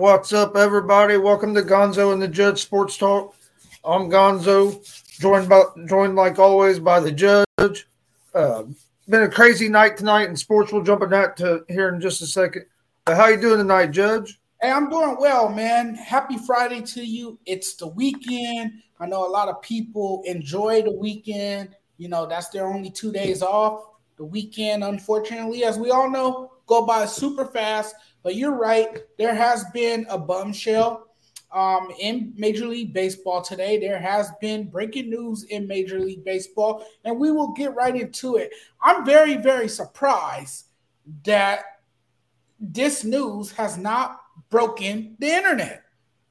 What's up, everybody? Welcome to Gonzo and the Judge Sports Talk. I'm Gonzo, joined by joined like always by the Judge. Uh, been a crazy night tonight in sports. We'll jump on that to here in just a second. Uh, how you doing tonight, Judge? Hey, I'm doing well, man. Happy Friday to you. It's the weekend. I know a lot of people enjoy the weekend. You know, that's their only two days off. The weekend, unfortunately, as we all know, go by super fast. But you're right. There has been a bombshell um, in Major League Baseball today. There has been breaking news in Major League Baseball, and we will get right into it. I'm very, very surprised that this news has not broken the internet.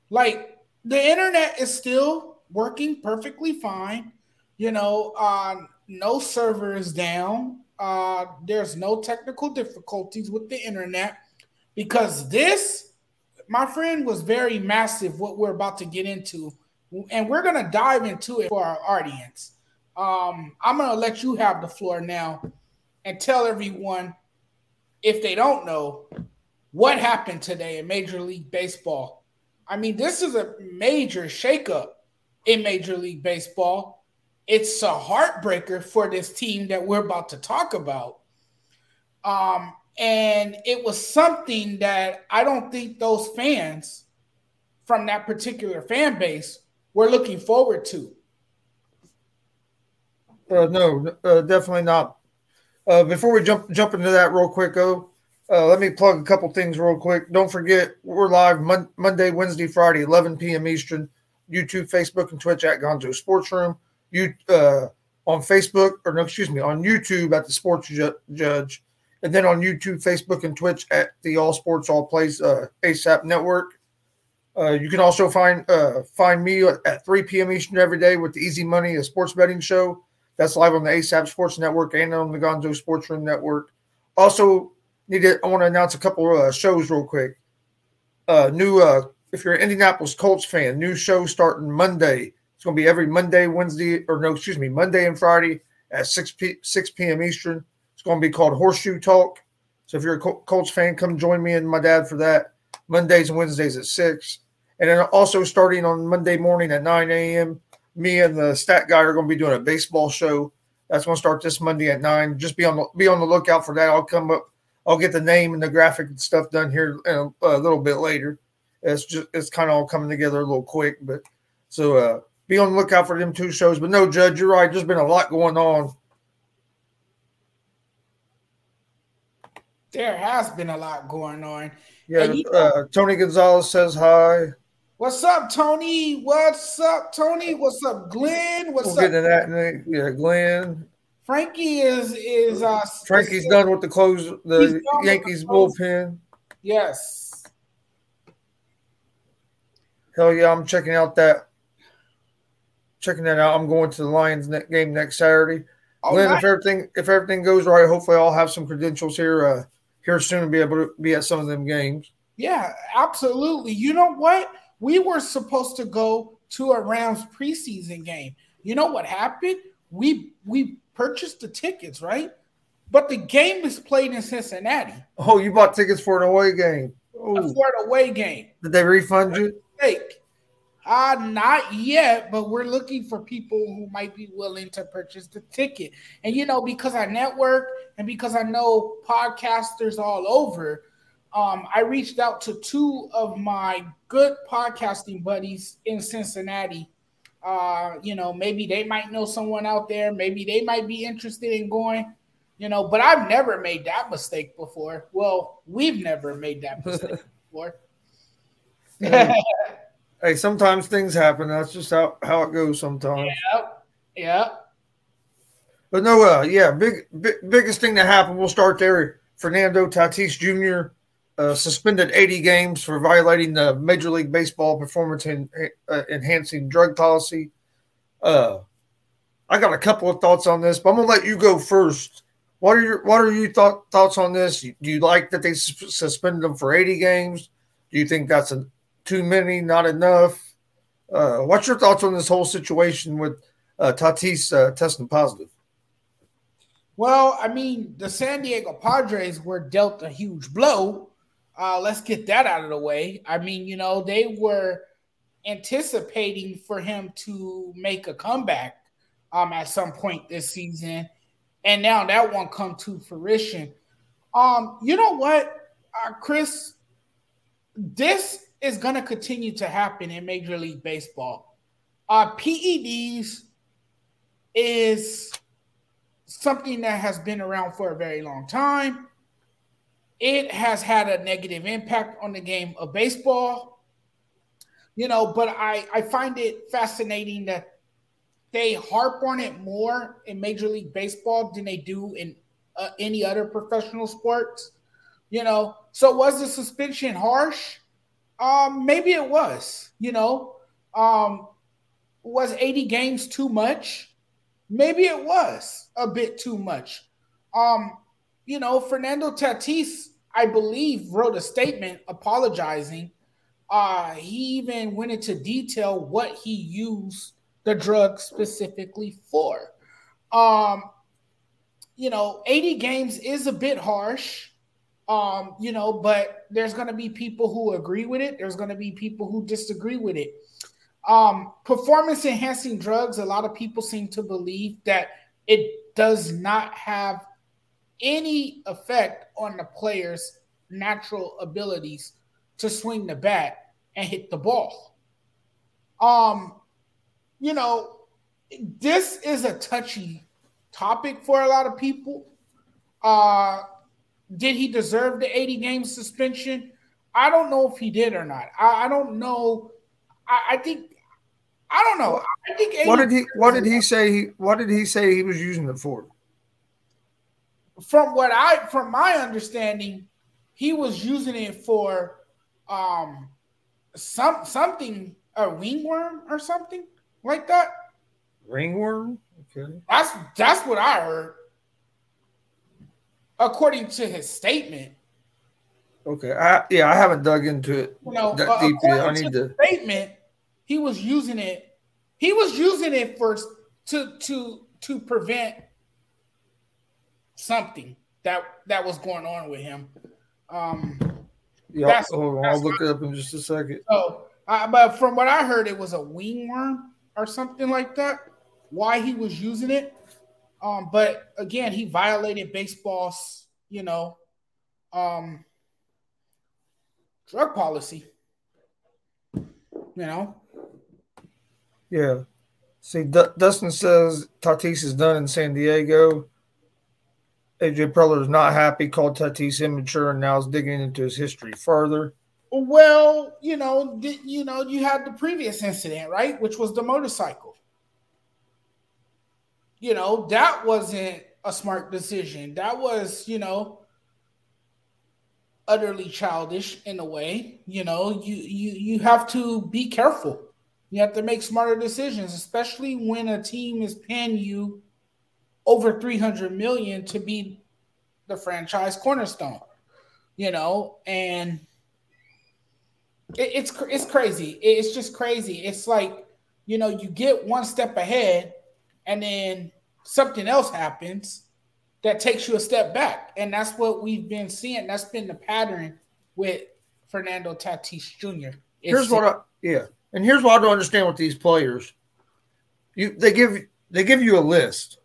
Like the internet is still working perfectly fine. You know, uh, no server is down. Uh, there's no technical difficulties with the internet because this, my friend, was very massive. What we're about to get into, and we're gonna dive into it for our audience. Um, I'm gonna let you have the floor now and tell everyone if they don't know what happened today in Major League Baseball. I mean, this is a major shakeup in Major League Baseball. It's a heartbreaker for this team that we're about to talk about. Um, and it was something that I don't think those fans from that particular fan base were looking forward to. Uh, no, uh, definitely not. Uh, before we jump jump into that real quick, oh, let me plug a couple things real quick. Don't forget, we're live mon- Monday, Wednesday, Friday, 11 p.m. Eastern. YouTube, Facebook, and Twitch at Gonzo Sports Room. You uh, on Facebook, or no, excuse me, on YouTube at the Sports Ju- Judge and then on YouTube, Facebook, and Twitch at the All Sports All Plays uh, ASAP Network. Uh, you can also find uh, find me at 3 p.m. Eastern every day with the Easy Money, a sports betting show. That's live on the ASAP Sports Network and on the Gonzo Sports Room Network. Also, need to I want to announce a couple uh, shows real quick. Uh, new uh, if you're an Indianapolis Colts fan, new show starting Monday. It's going to be every Monday, Wednesday, or no, excuse me, Monday and Friday at 6 p- 6 p.m. Eastern. It's going to be called Horseshoe Talk. So if you're a Colts fan, come join me and my dad for that. Mondays and Wednesdays at 6. And then also starting on Monday morning at 9 a.m., me and the stat guy are going to be doing a baseball show. That's going to start this Monday at 9. Just be on the, be on the lookout for that. I'll come up. I'll get the name and the graphic and stuff done here a, a little bit later. It's just it's kind of all coming together a little quick, but so uh, be on the lookout for them two shows. But no, Judge, you're right. There's been a lot going on there has been a lot going on. Yeah, you know, uh, Tony Gonzalez says hi. What's up, Tony? What's up, Tony? What's up, Glenn? What's we'll up? Get that. Yeah, Glenn. Frankie is is uh Frankie's is, done with the close the Yankees the bullpen. Yes. Hell yeah, I'm checking out that checking that out. I'm going to the Lions game next Saturday. Glenn, if everything if everything goes right, hopefully I'll have some credentials here. Uh, here soon and be able to be at some of them games. Yeah, absolutely. You know what? We were supposed to go to a Rams preseason game. You know what happened? We we purchased the tickets, right? But the game is played in Cincinnati. Oh, you bought tickets for an away game. Oh. For an away game. Did they refund you? Fake. Uh, not yet, but we're looking for people who might be willing to purchase the ticket. And you know, because our network and because I know podcasters all over, um, I reached out to two of my good podcasting buddies in Cincinnati. Uh, you know, maybe they might know someone out there, maybe they might be interested in going, you know, but I've never made that mistake before. Well, we've never made that mistake before. hey, sometimes things happen. That's just how, how it goes sometimes. Yeah. Yeah. But no, uh, yeah, big, big biggest thing that happened. We'll start there. Fernando Tatis Jr. Uh, suspended 80 games for violating the Major League Baseball performance in, uh, enhancing drug policy. Uh, I got a couple of thoughts on this, but I'm gonna let you go first. What are your What are your thought, thoughts on this? Do you like that they suspended them for 80 games? Do you think that's a too many, not enough. Uh, what's your thoughts on this whole situation with uh, Tatis uh, testing positive? Well, I mean, the San Diego Padres were dealt a huge blow Uh, let's get that out of the way. I mean, you know, they were anticipating for him to make a comeback um, at some point this season, and now that won't come to fruition. Um, you know what, uh, Chris? This is going to continue to happen in Major League Baseball. Uh, PEDs is something that has been around for a very long time. It has had a negative impact on the game of baseball. You know, but I, I find it fascinating that they harp on it more in Major League Baseball than they do in uh, any other professional sports. You know, so was the suspension harsh? Um, maybe it was. You know, um, was 80 games too much? Maybe it was a bit too much. Um, you know, Fernando Tatis, I believe, wrote a statement apologizing. Uh, he even went into detail what he used the drug specifically for. Um, you know, 80 games is a bit harsh. Um, you know, but there's going to be people who agree with it. There's going to be people who disagree with it. Um, performance enhancing drugs, a lot of people seem to believe that it does not have any effect on the player's natural abilities to swing the bat and hit the ball. Um, you know, this is a touchy topic for a lot of people. Uh, did he deserve the 80 game suspension? I don't know if he did or not. I, I don't know. I, I, think I don't know. I think what did he what did he say he what did he say he was using it for? From what I from my understanding, he was using it for um some something a ringworm or something like that. Ringworm? Okay. That's that's what I heard according to his statement. Okay, I, yeah, I haven't dug into it you know, that uh, deeply. I need to statement. He was using it. He was using it for to to to prevent something that that was going on with him. Um, yeah, hold on, I'll look it up in just a second. So, uh, but from what I heard, it was a wingworm or something like that. Why he was using it, um, but again, he violated baseball's, you know, um, drug policy. You know. Yeah. See, D- Dustin says Tatis is done in San Diego. AJ Preller is not happy, called Tatis immature, and now is digging into his history further. Well, you know, you know, you had the previous incident, right, which was the motorcycle you know, that wasn't a smart decision. That was, you know, utterly childish in a way. You know, you you you have to be careful. You have to make smarter decisions, especially when a team is paying you over 300 million to be the franchise cornerstone. You know, and it, it's it's crazy. It's just crazy. It's like, you know, you get one step ahead and then something else happens that takes you a step back. And that's what we've been seeing. That's been the pattern with Fernando Tatis Jr. It's here's what I yeah. And here's what I don't understand with these players. You they give they give you a list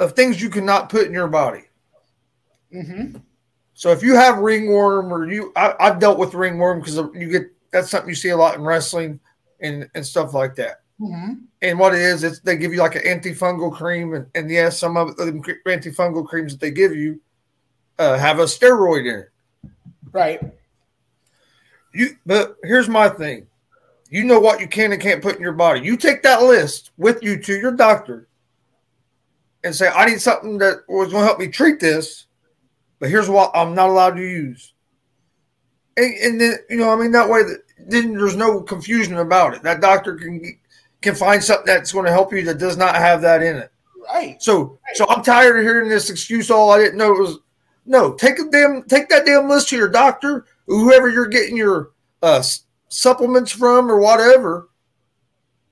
of things you cannot put in your body. Mm-hmm. So if you have ringworm or you I, have dealt with ringworm because you get that's something you see a lot in wrestling and, and stuff like that. Mm-hmm. And what it is, it's they give you like an antifungal cream, and, and yes, some of the antifungal creams that they give you uh, have a steroid in it. Right. You, but here's my thing: you know what you can and can't put in your body. You take that list with you to your doctor and say, "I need something that was going to help me treat this, but here's what I'm not allowed to use." And, and then you know, I mean, that way, that, then there's no confusion about it. That doctor can can find something that's going to help you that does not have that in it. Right. So right. so I'm tired of hearing this excuse. All I didn't know it was no. Take a damn take that damn list to your doctor, whoever you're getting your uh, supplements from or whatever,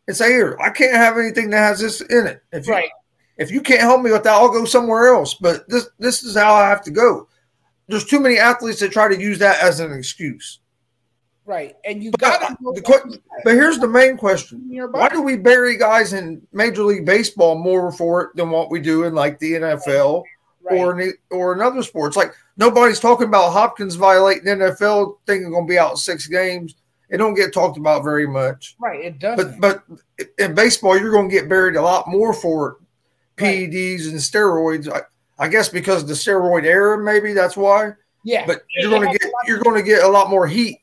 and say here I can't have anything that has this in it. If you, right. If you can't help me with that, I'll go somewhere else. But this this is how I have to go. there's too many athletes that try to use that as an excuse. Right, and you got the But here's the main question: Why do we bury guys in Major League Baseball more for it than what we do in like the NFL or in, or in other sports? Like nobody's talking about Hopkins violating NFL thing going to be out six games. It don't get talked about very much. right, it does. But but in baseball, you're going to get buried a lot more for it. PEDs and steroids. I, I guess because of the steroid era, maybe that's why. yeah, But you're going to get you're going to get a lot more heat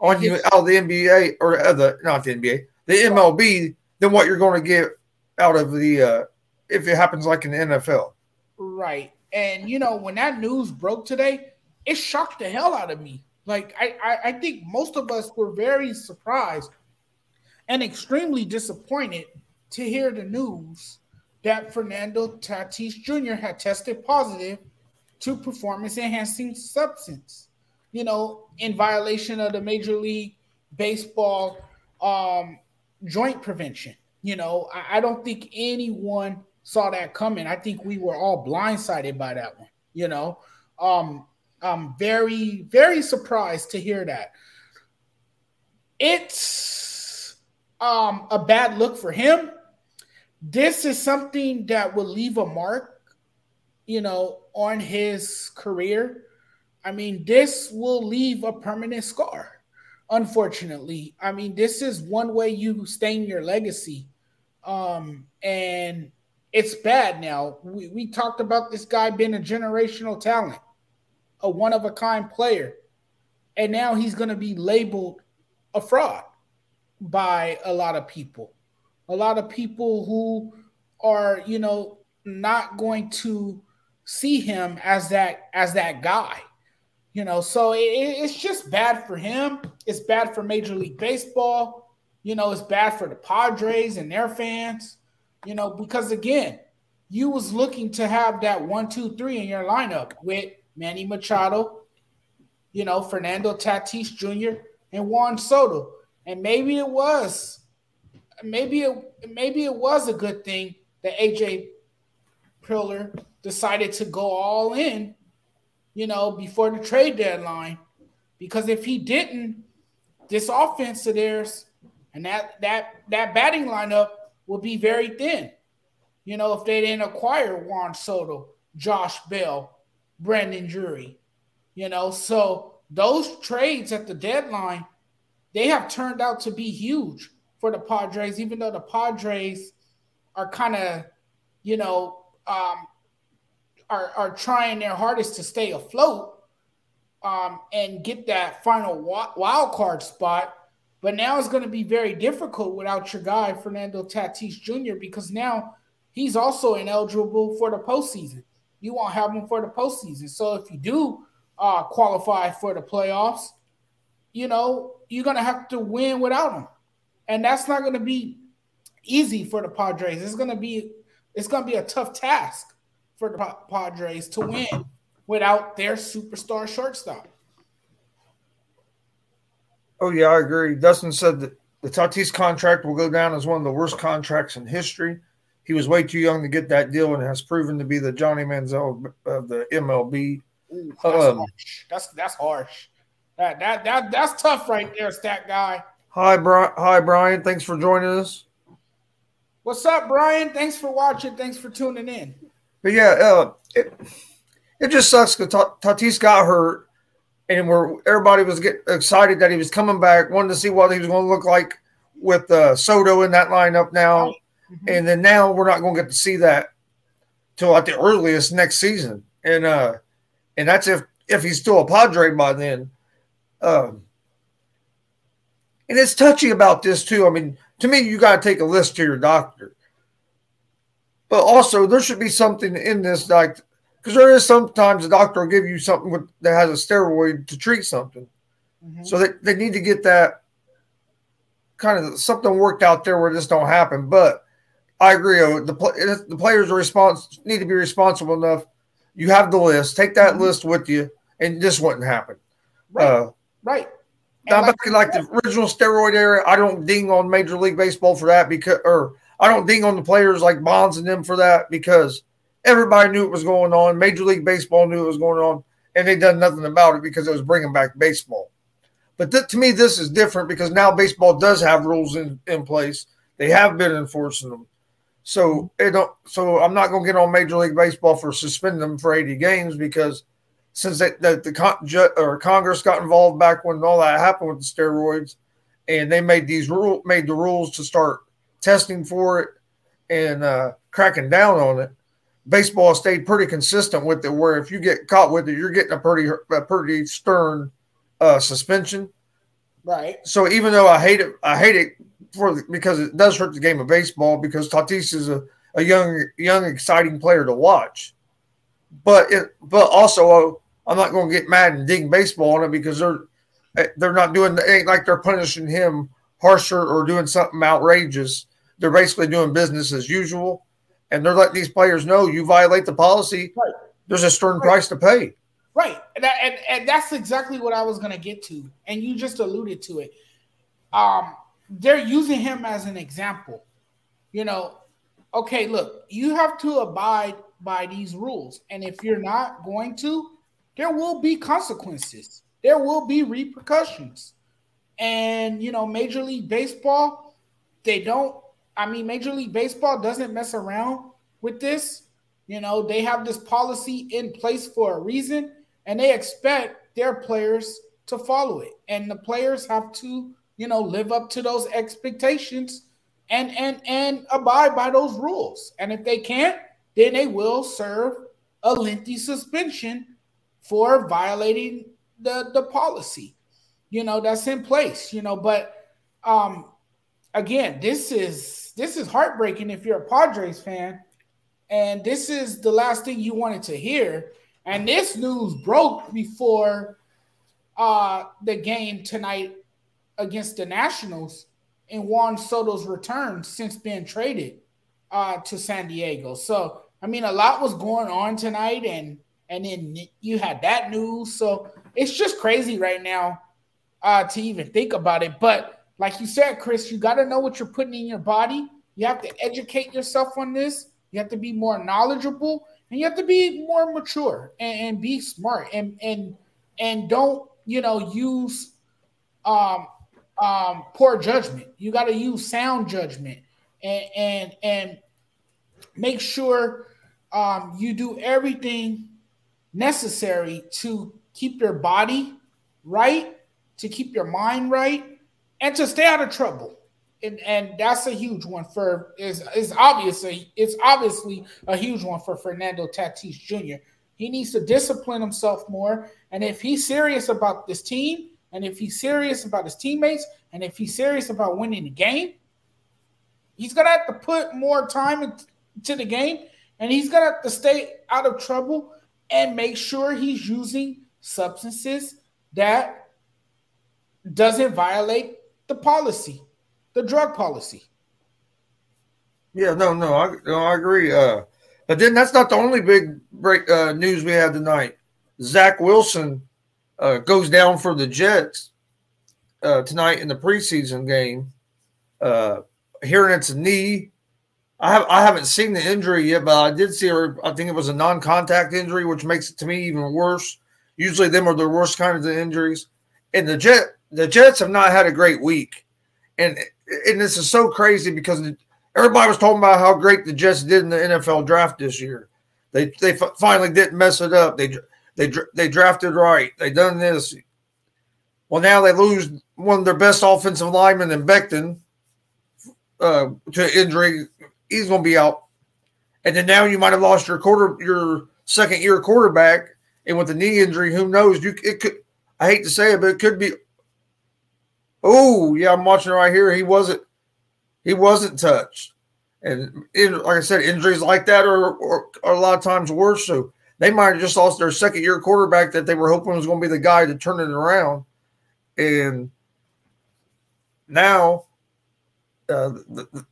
on you out of the NBA or uh, the not the NBA, the MLB than what you're going to get out of the uh, if it happens like in the NFL. Right. And you know, when that news broke today, it shocked the hell out of me. Like I, I, I think most of us were very surprised and extremely disappointed to hear the news that Fernando Tatis Jr. had tested positive to performance enhancing substance, you know, in violation of the Major League Baseball um, joint prevention. You know, I, I don't think anyone saw that coming. I think we were all blindsided by that one. You know, um, I'm very, very surprised to hear that. It's um, a bad look for him. This is something that will leave a mark, you know, on his career. I mean, this will leave a permanent scar. Unfortunately, I mean, this is one way you stain your legacy, um, and it's bad now. We, we talked about this guy being a generational talent, a one of a kind player, and now he's going to be labeled a fraud by a lot of people. A lot of people who are, you know, not going to see him as that as that guy. You know, so it, it's just bad for him. It's bad for Major League Baseball. You know, it's bad for the Padres and their fans. You know, because again, you was looking to have that one, two, three in your lineup with Manny Machado, you know, Fernando Tatis Jr. and Juan Soto, and maybe it was, maybe it, maybe it was a good thing that AJ Preller decided to go all in, you know, before the trade deadline, because if he didn't, this offense of theirs and that that that batting lineup will be very thin. You know, if they didn't acquire Juan Soto, Josh Bell, Brandon Drury, you know, so those trades at the deadline, they have turned out to be huge for the Padres, even though the Padres are kind of, you know, um, are, are trying their hardest to stay afloat um, and get that final wild card spot. But now it's going to be very difficult without your guy, Fernando Tatis Jr., because now he's also ineligible for the postseason. You won't have him for the postseason. So if you do uh, qualify for the playoffs, you know, you're going to have to win without him. And that's not going to be easy for the Padres. It's going to be it's going to be a tough task for the Padres to win without their superstar shortstop. Oh yeah, I agree. Dustin said that the Tatis contract will go down as one of the worst contracts in history. He was way too young to get that deal and has proven to be the Johnny Manziel of the MLB. Ooh, that's Um, harsh. That's that's harsh. That that that that's tough right there, stat guy. Hi, Brian. Hi, Brian. Thanks for joining us. What's up, Brian? Thanks for watching. Thanks for tuning in. But yeah, uh, it, it just sucks because Tatis got hurt, and we're everybody was getting excited that he was coming back, wanted to see what he was going to look like with uh, Soto in that lineup now, Mhm. and then now we're not going to get to see that till at the earliest next season, and uh, and that's if if he's still a Padre by then. Um, and it's touchy about this too. I mean, to me, you got to take a list to your doctor. But also, there should be something in this, like, because there is sometimes a doctor will give you something with, that has a steroid to treat something. Mhm. So they, they need to get that kind of something worked out there where this don't happen. But I agree. oh, The the players are respons- need to be responsible enough. You have the list. Take that Mhm. list with you, and this wouldn't happen. Right, Uh, right. now, like back in like the original steroid era, I don't ding on Major League Baseball for that because, or I don't ding on the players like Bonds and them for that because everybody knew it was going on. Major League Baseball knew it was going on, and they done nothing about it because it was bringing back baseball. But th- to me, this is different because now baseball does have rules in, in place. They have been enforcing them. So it don't. So I'm not going to get on Major League Baseball for suspending them for 80 games because since they, the, the con, or Congress got involved back when all that happened with the steroids, and they made these rule made the rules to start testing for it and uh, cracking down on it. Baseball stayed pretty consistent with it, where if you get caught with it, you're getting a pretty a pretty stern uh, suspension. Right. So even though I hate it, I hate it for because it does hurt the game of baseball because Tatis is a, a young young exciting player to watch. But it but also uh, I'm not going to get mad and dig baseball on it because they're they're not doing it ain't like they're punishing him harsher or doing something outrageous. They're basically doing business as usual, and they're letting these players know you violate the policy. Right. There's a stern right. price to pay. Right, and, and and that's exactly what I was going to get to, and you just alluded to it. Um, they're using him as an example. You know, okay, look, you have to abide by these rules, and if you're not going to, there will be consequences. There will be repercussions. And you know, Major League Baseball, they don't. I mean, Major League Baseball doesn't mess around with this. You know, they have this policy in place for a reason, and they expect their players to follow it. And the players have to, you know, live up to those expectations and and and abide by those rules. And if they can't, then they will serve a lengthy suspension for violating the the policy you know that's in place you know but um again this is this is heartbreaking if you're a padres fan and this is the last thing you wanted to hear and this news broke before uh the game tonight against the nationals and juan soto's return since being traded uh to san diego so i mean a lot was going on tonight and and then you had that news. So it's just crazy right now uh, to even think about it. But like you said, Chris, you got to know what you're putting in your body. You have to educate yourself on this. You have to be more knowledgeable, and you have to be more mature and, and be smart and and and don't you know use um um poor judgment. You got to use sound judgment and and and make sure um you do everything necessary to keep your body right, to keep your mind right, and to stay out of trouble. And, and that's a huge one for is is obviously it's obviously a huge one for Fernando Tatis Jr. He needs to discipline himself more, and if he's serious about this team, and if he's serious about his teammates, and if he's serious about winning the game, he's gonna have to put more time into the game, and he's gonna have to stay out of trouble and make sure he's using substances that doesn't violate the policy, the drug policy. Yeah, no, no, I, no, I agree. Uh, but then that's not the only big break uh, news we had tonight. Zach Wilson uh, goes down for the Jets uh, tonight in the preseason game. Uh, hearing it's a knee, I have I haven't seen the injury yet, but I did see her. I think it was a non-contact injury, which makes it to me even worse. Usually, them are the worst kinds of injuries. And the Jet the Jets have not had a great week, and and this is so crazy because everybody was talking about how great the Jets did in the NFL draft this year. They they finally didn't mess it up. They they they drafted right. They done this. Well, now they lose one of their best offensive linemen in Becton uh, to injury he's going to be out. And then now you might have lost your quarter, your second year quarterback, and with the knee injury, who knows? You it could. I hate to say it, but it could be. Oh yeah, I'm watching right here. He wasn't. He wasn't touched, and like I said, injuries like that are, are, are a lot of times worse. So they might have just lost their second year quarterback that they were hoping was going to be the guy to turn it around, and now uh, the,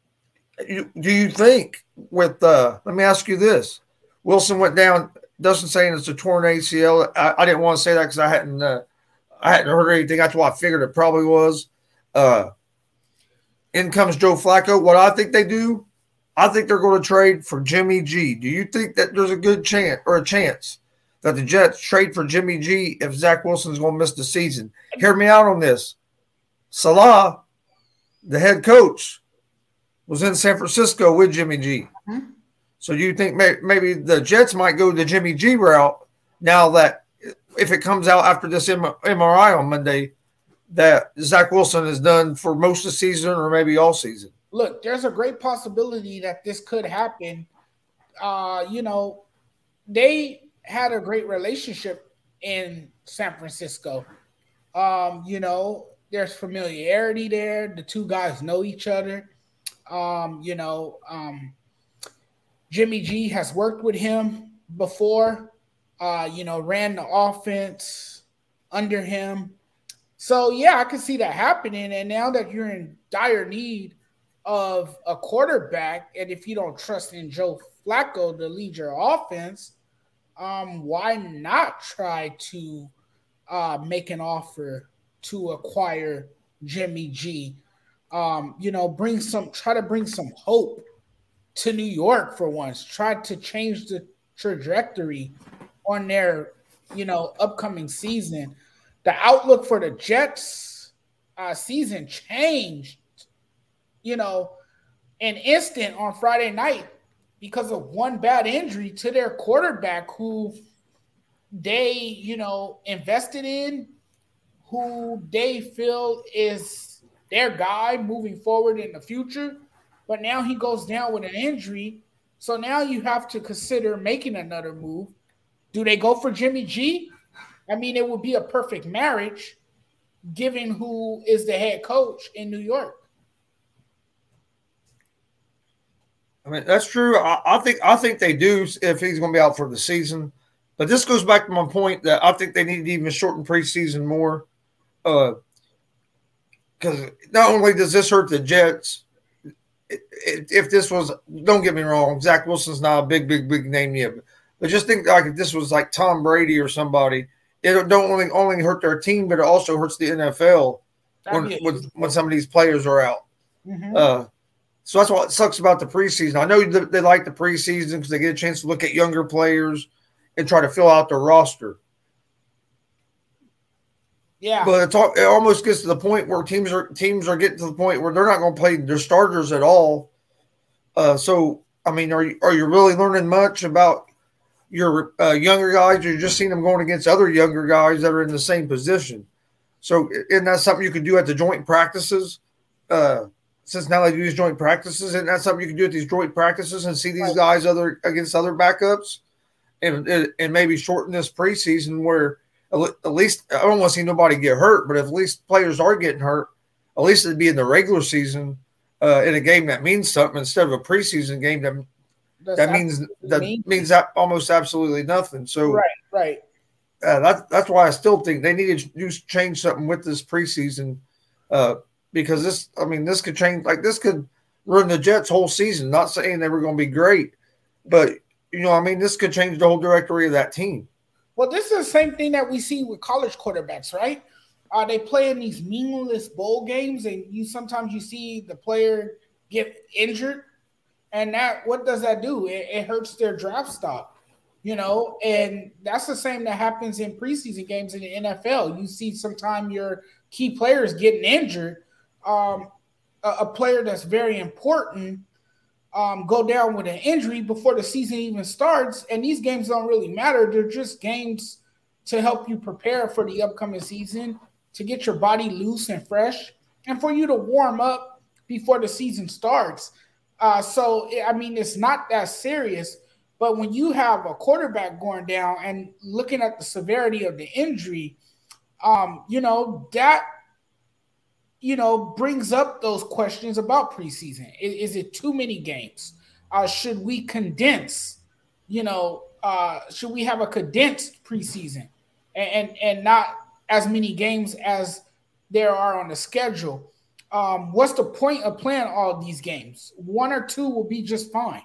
do you think with uh let me ask you this wilson went down doesn't say it's a torn acl i, I didn't want to say that because i hadn't uh, i hadn't heard anything that's what i figured it probably was uh in comes joe flacco what i think they do i think they're going to trade for jimmy g do you think that there's a good chance or a chance that the Jets trade for Jimmy G if Zach Wilson's going to miss the season. Hear me out on this. Saleh, the head coach, was in San Francisco with Jimmy G. Mm-hmm. So you think may, maybe the Jets might go the Jimmy G route now that if it comes out after this MRI on Monday that Zach Wilson is done for most of the season or maybe all season? Look, there's a great possibility that this could happen. Uh, you know, they had a great relationship in San Francisco. Um, you know, there's familiarity there. The two guys know each other. Um, you know, um, Jimmy G has worked with him before. Uh, you know, ran the offense under him. So yeah, I can see that happening. And now that you're in dire need of a quarterback, and if you don't trust in Joe Flacco to lead your offense, um, why not try to uh, make an offer to acquire Jimmy G? Um, you know, bring some, try to bring some hope to New York for once. Try to change the trajectory on their, you know, upcoming season. The outlook for the Jets uh, season changed, you know, an instant on Friday night because of one bad injury to their quarterback who they, you know, invested in, who they feel is their guy moving forward in the future. But now he goes down with an injury. So now you have to consider making another move. Do they go for Jimmy G? I mean, it would be a perfect marriage given who is the head coach in New York. I mean, that's true. I, I, think I think they do if he's going to be out for the season. But this goes back to my point that I think they need to even shorten preseason more. Because uh, not only does this hurt the Jets, if this was, don't get me wrong, Zach Wilson's not a big, big, big name yet. But just think like if this was like Tom Brady or somebody, it don't only only hurt their team, but it also hurts the NFL when, when, when some of these players are out. Mm-hmm. Uh, so that's what sucks about the preseason. I know they like the preseason because they get a chance to look at younger players and try to fill out their roster. Yeah, but all, it almost gets to the point where teams are teams are getting to the point where they're not going to play their starters at all. Uh, so, I mean, are you are you really learning much about your uh, younger guys? You're just seeing them going against other younger guys that are in the same position. So, isn't that something you can do at the joint practices? Uh, since now they do these joint practices, and that's something you can do at these joint practices and see these guys other against other backups, and and maybe shorten this preseason where at least I don't want to see nobody get hurt, but if at least players are getting hurt, at least it'd be in the regular season uh, in a game that means something instead of a preseason game that That's that means that mean. means that almost absolutely nothing. So right, right. Uh, that's that's why I still think they need to change something with this preseason. Uh, because this, I mean, this could change. Like this could ruin the Jets' whole season. Not saying they were going to be great, but you know, I mean, this could change the whole directory of that team. Well, this is the same thing that we see with college quarterbacks, right? Uh, they play in these meaningless bowl games, and you sometimes you see the player get injured, and that what does that do? It, it hurts their draft stock, you know. And that's the same that happens in preseason games in the NFL. You see, sometimes your key players getting injured, um, a, a, player that's very important um, go down with an injury before the season even starts. And these games don't really matter. They're just games to help you prepare for the upcoming season, to get your body loose and fresh, and for you to warm up before the season starts. Uh, so, I mean, it's not that serious. But when you have a quarterback going down and looking at the severity of the injury, um, you know, that you know, brings up those questions about preseason. Is, is it too many games? Uh, should we condense? You know, uh, should we have a condensed preseason and, and, and not as many games as there are on the schedule? Um, what's the point of playing all these games? One or two will be just fine.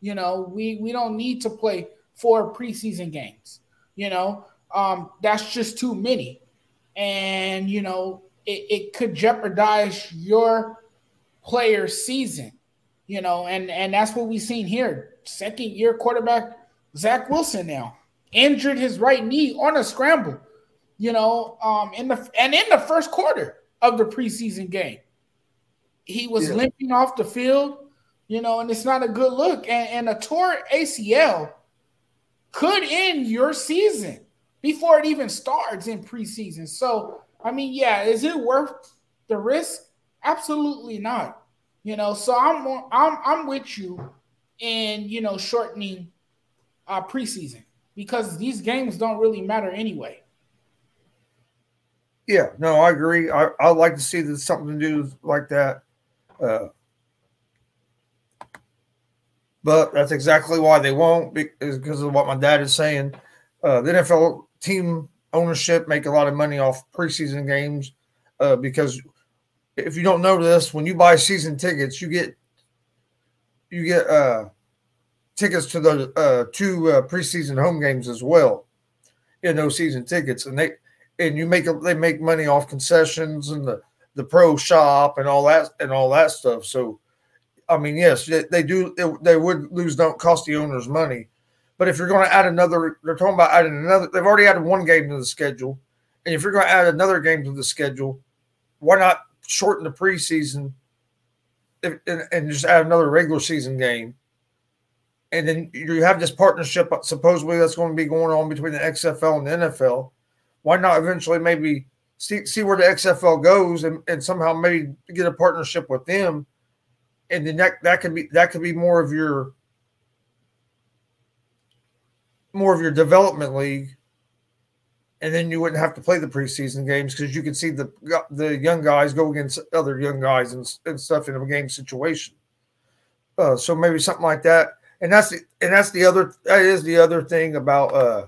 You know, we we don't need to play four preseason games. You know, um, that's just too many. And you know, it, it could jeopardize your player season, you know, and and that's what we've seen here. Second year quarterback Zach Wilson now injured his right knee on a scramble. You know, um, in the and in the first quarter of the preseason game, he was yeah. limping off the field. You know, and it's not a good look. And, and a torn ACL could end your season before it even starts in preseason. So, I mean, yeah, is it worth the risk? Absolutely not. You know, so I'm I'm I'm with you in you know shortening uh, preseason because these games don't really matter anyway. Yeah, no, I agree. I I like to see that something do like that. Uh, but that's exactly why they won't because of what my dad is saying. Uh, the NFL team ownership make a lot of money off preseason games uh, because if you don't know this, when you buy season tickets, you get you get uh, tickets to the uh, two uh, preseason home games as well in those season tickets, and they and you make they make money off concessions and the the pro shop and all that and all that stuff. So I mean, yes, they do. They would lose, don't cost the owners money. But if you're going to add another, they're talking about adding another. They've already added one game to the schedule, and if you're going to add another game to the schedule, why not shorten the preseason and, and just add another regular season game? And then you have this partnership supposedly that's going to be going on between the XFL and the NFL. Why not eventually maybe see see where the XFL goes and, and somehow maybe get a partnership with them. And then that that could be that could be more of your more of your development league, and then you wouldn't have to play the preseason games because you could see the the young guys go against other young guys and, and stuff in a game situation. Uh, so maybe something like that, and that's the and that's the other that is the other thing about uh,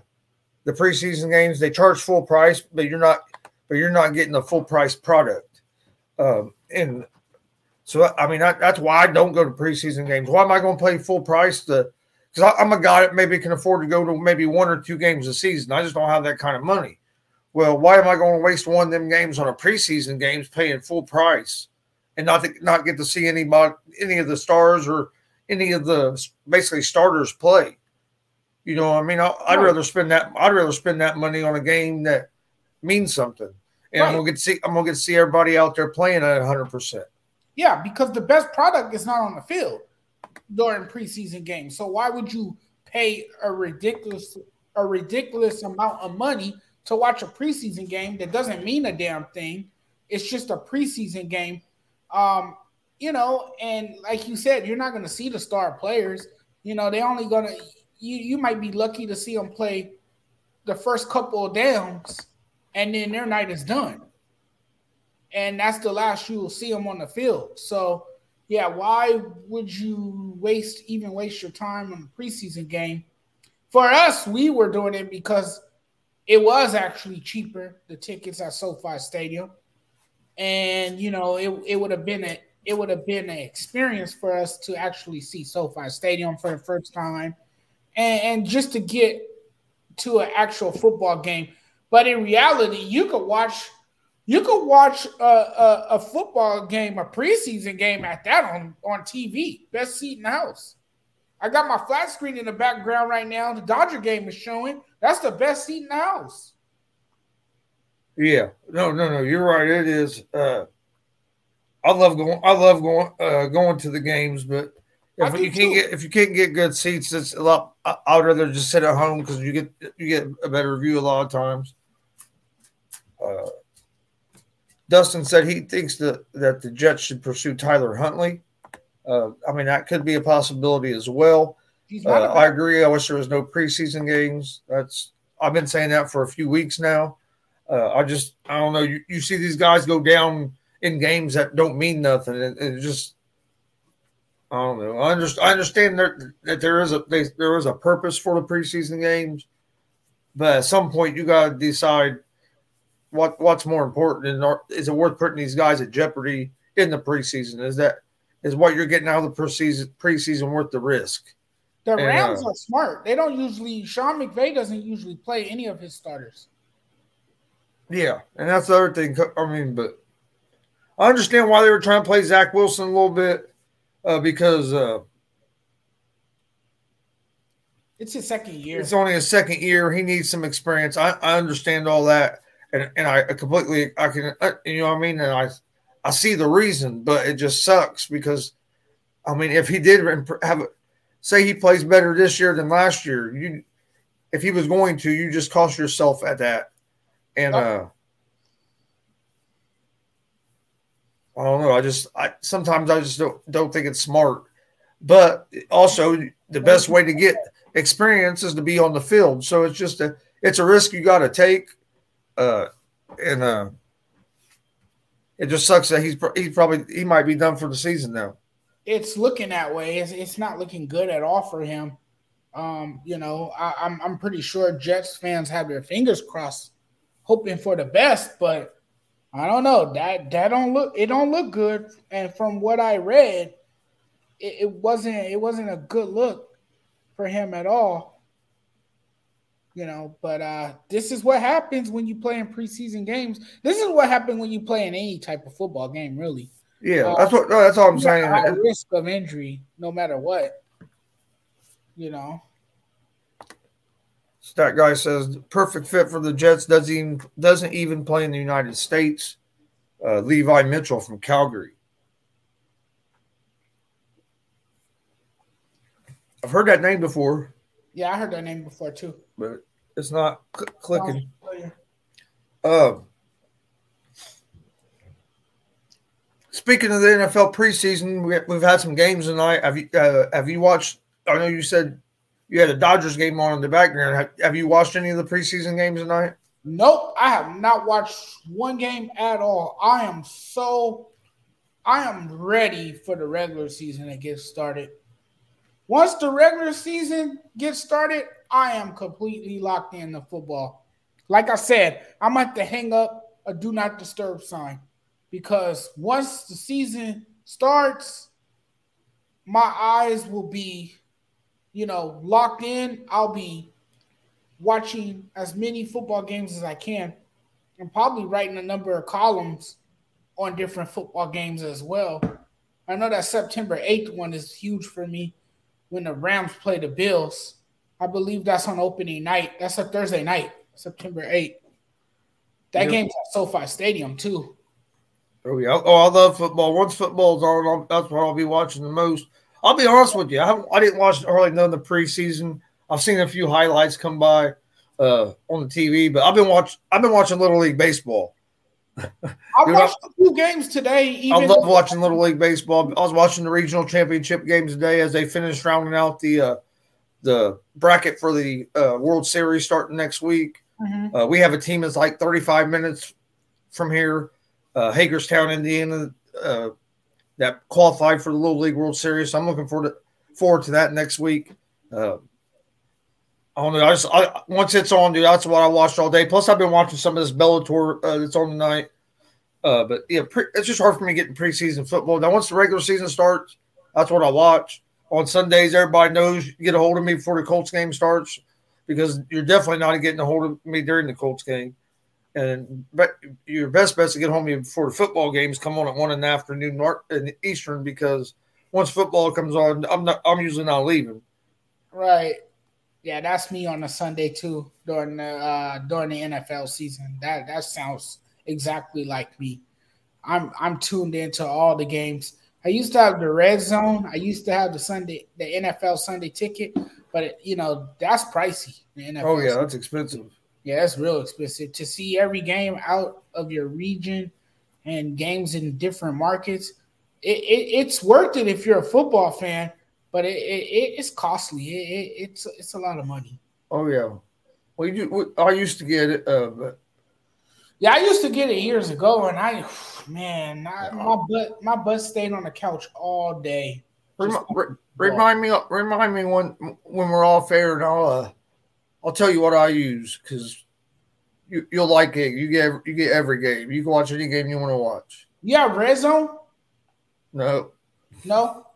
the preseason games. They charge full price, but you're not but you're not getting a full price product. Um, and so I mean, that, that's why I don't go to preseason games. Why am I going to pay full price to? Because I'm a guy that maybe can afford to go to maybe one or two games a season. I just don't have that kind of money. Well, why am I going to waste one of them games on a preseason games paying full price and not to, not get to see anybody, any of the stars or any of the basically starters play? You know, I mean, I, would rather spend that. I'd rather spend that money on a game that means something, and right. I'm gonna get to see. I'm gonna get to see everybody out there playing at 100. percent yeah, because the best product is not on the field during preseason games. So why would you pay a ridiculous a ridiculous amount of money to watch a preseason game that doesn't mean a damn thing? It's just a preseason game. Um, you know, and like you said, you're not going to see the star players. You know, they only going to you you might be lucky to see them play the first couple of downs and then their night is done and that's the last you will see them on the field. So, yeah, why would you waste even waste your time on the preseason game? For us, we were doing it because it was actually cheaper the tickets at SoFi Stadium, and you know it, it would have been a it would have been an experience for us to actually see SoFi Stadium for the first time, and, and just to get to an actual football game. But in reality, you could watch you could watch a, a, a, football game, a preseason game at that on, on TV. Best seat in the house. I got my flat screen in the background right now. The Dodger game is showing. That's the best seat in the house. Yeah. No, no, no. You're right. It is. Uh, I love going. I love going uh, going to the games, but if you can't get if you can't get good seats, it's a lot. I would rather just sit at home because you get you get a better view a lot of times. Uh, Dustin said he thinks that, that the Jets should pursue Tyler Huntley. Uh, I mean, that could be a possibility as well. Uh, I agree. I wish there was no preseason games. That's I've been saying that for a few weeks now. Uh, I just I don't know. You, you see these guys go down in games that don't mean nothing, and, and just I don't know. I understand. I understand that, that there is a they, there is a purpose for the preseason games, but at some point you got to decide what what's more important and is it worth putting these guys at jeopardy in the preseason? Is that is what you're getting out of the preseason preseason worth the risk? The and, Rams uh, are smart. They don't usually Sean McVay doesn't usually play any of his starters. Yeah, and that's the other thing. I mean, but I understand why they were trying to play Zach Wilson a little bit uh, because uh, It's his second year. It's only his second year. He needs some experience. I, I understand all that, and and I completely I can uh, you know what I mean. And I I see the reason, but it just sucks because I mean if he did have say he plays better this year than last year, you if he was going to, you just cost yourself at that, and uh. I don't know. I just I sometimes I just don't don't think it's smart. But also the best way to get experience is to be on the field. So it's just a it's a risk you got to take. Uh, and uh, it just sucks that he's he's probably he might be done for the season now. It's looking that way. It's, it's not looking good at all for him. Um, you know, I, I'm I'm pretty sure Jets fans have their fingers crossed, hoping for the best, but I don't know. That that don't look it don't look good. And from what I read, it, it wasn't it wasn't a good look for him at all. You know, but uh this is what happens when you play in preseason games. This is what happens when you play in any type of football game, really. Yeah, uh, that's what no, that's all I'm saying. Risk of injury, no matter what. You know. Stat guy says perfect fit for the Jets. Doesn't even doesn't even play in the United States. Uh, Levi Mitchell from Calgary. I've heard that name before. Yeah, I heard that name before too. But it's not cl- clicking. Um, speaking of the NFL preseason, we, have had some games tonight. Have you uh, have you watched? I know you said you had a Dodgers game on in the background. Have, have you watched any of the preseason games tonight? Nope, I have not watched one game at all. I am so I am ready for the regular season to get started. Once the regular season gets started, I am completely locked in the football. Like I said, I'm going to hang up a do not disturb sign because once the season starts, my eyes will be, you know, locked in. I'll be watching as many football games as I can and probably writing a number of columns on different football games as well. I know that September 8th one is huge for me when the Rams play the Bills. I believe that's on opening night. That's a Thursday night, September 8th. That yep. game's at SoFi Stadium too. Oh yeah. Oh, I love football. Once football's on, that's what I'll be watching the most. I'll be honest with you. I, I didn't watch hardly none of the preseason. I've seen a few highlights come by uh, on the TV, but I've been watching. I've been watching Little League baseball. I watched a few games today. Even I love watching Little League baseball. I was watching the regional championship games today as they finished rounding out the uh, the bracket for the uh, World Series starting next week. Mm-hmm. Uh, we have a team that's like 35 minutes from here, uh, Hagerstown, Indiana, uh, that qualified for the Little League World Series. So I'm looking forward to forward to that next week. Uh, I don't know. I just I, once it's on, dude, that's what I watched all day. Plus, I've been watching some of this Bellator uh, that's on tonight. Uh, but yeah, pre- it's just hard for me getting preseason football. Now, once the regular season starts, that's what I watch on Sundays. Everybody knows you get a hold of me before the Colts game starts because you're definitely not getting a hold of me during the Colts game. And but your best bet to get home before the football games come on at one in the afternoon north and Eastern because once football comes on, I'm not. I'm usually not leaving. Right. Yeah, that's me on a Sunday too during the uh, during the NFL season. That that sounds exactly like me. I'm I'm tuned into all the games. I used to have the red zone. I used to have the Sunday the NFL Sunday ticket, but it, you know that's pricey. oh yeah, that's expensive. Yeah, that's real expensive to see every game out of your region and games in different markets. It, it, it's worth it if you're a football fan but it, it it's costly. It, it's it's a lot of money. Oh yeah. Well, you, I used to get it, uh, but yeah, I used to get it years ago, and I, man, I, my butt my butt stayed on the couch all day. Remind, remind me, remind me when when we're all fair, and I'll uh, I'll tell you what I use because you you'll like it. You get you get every game. You can watch any game you want to watch. Yeah, red zone. No. No.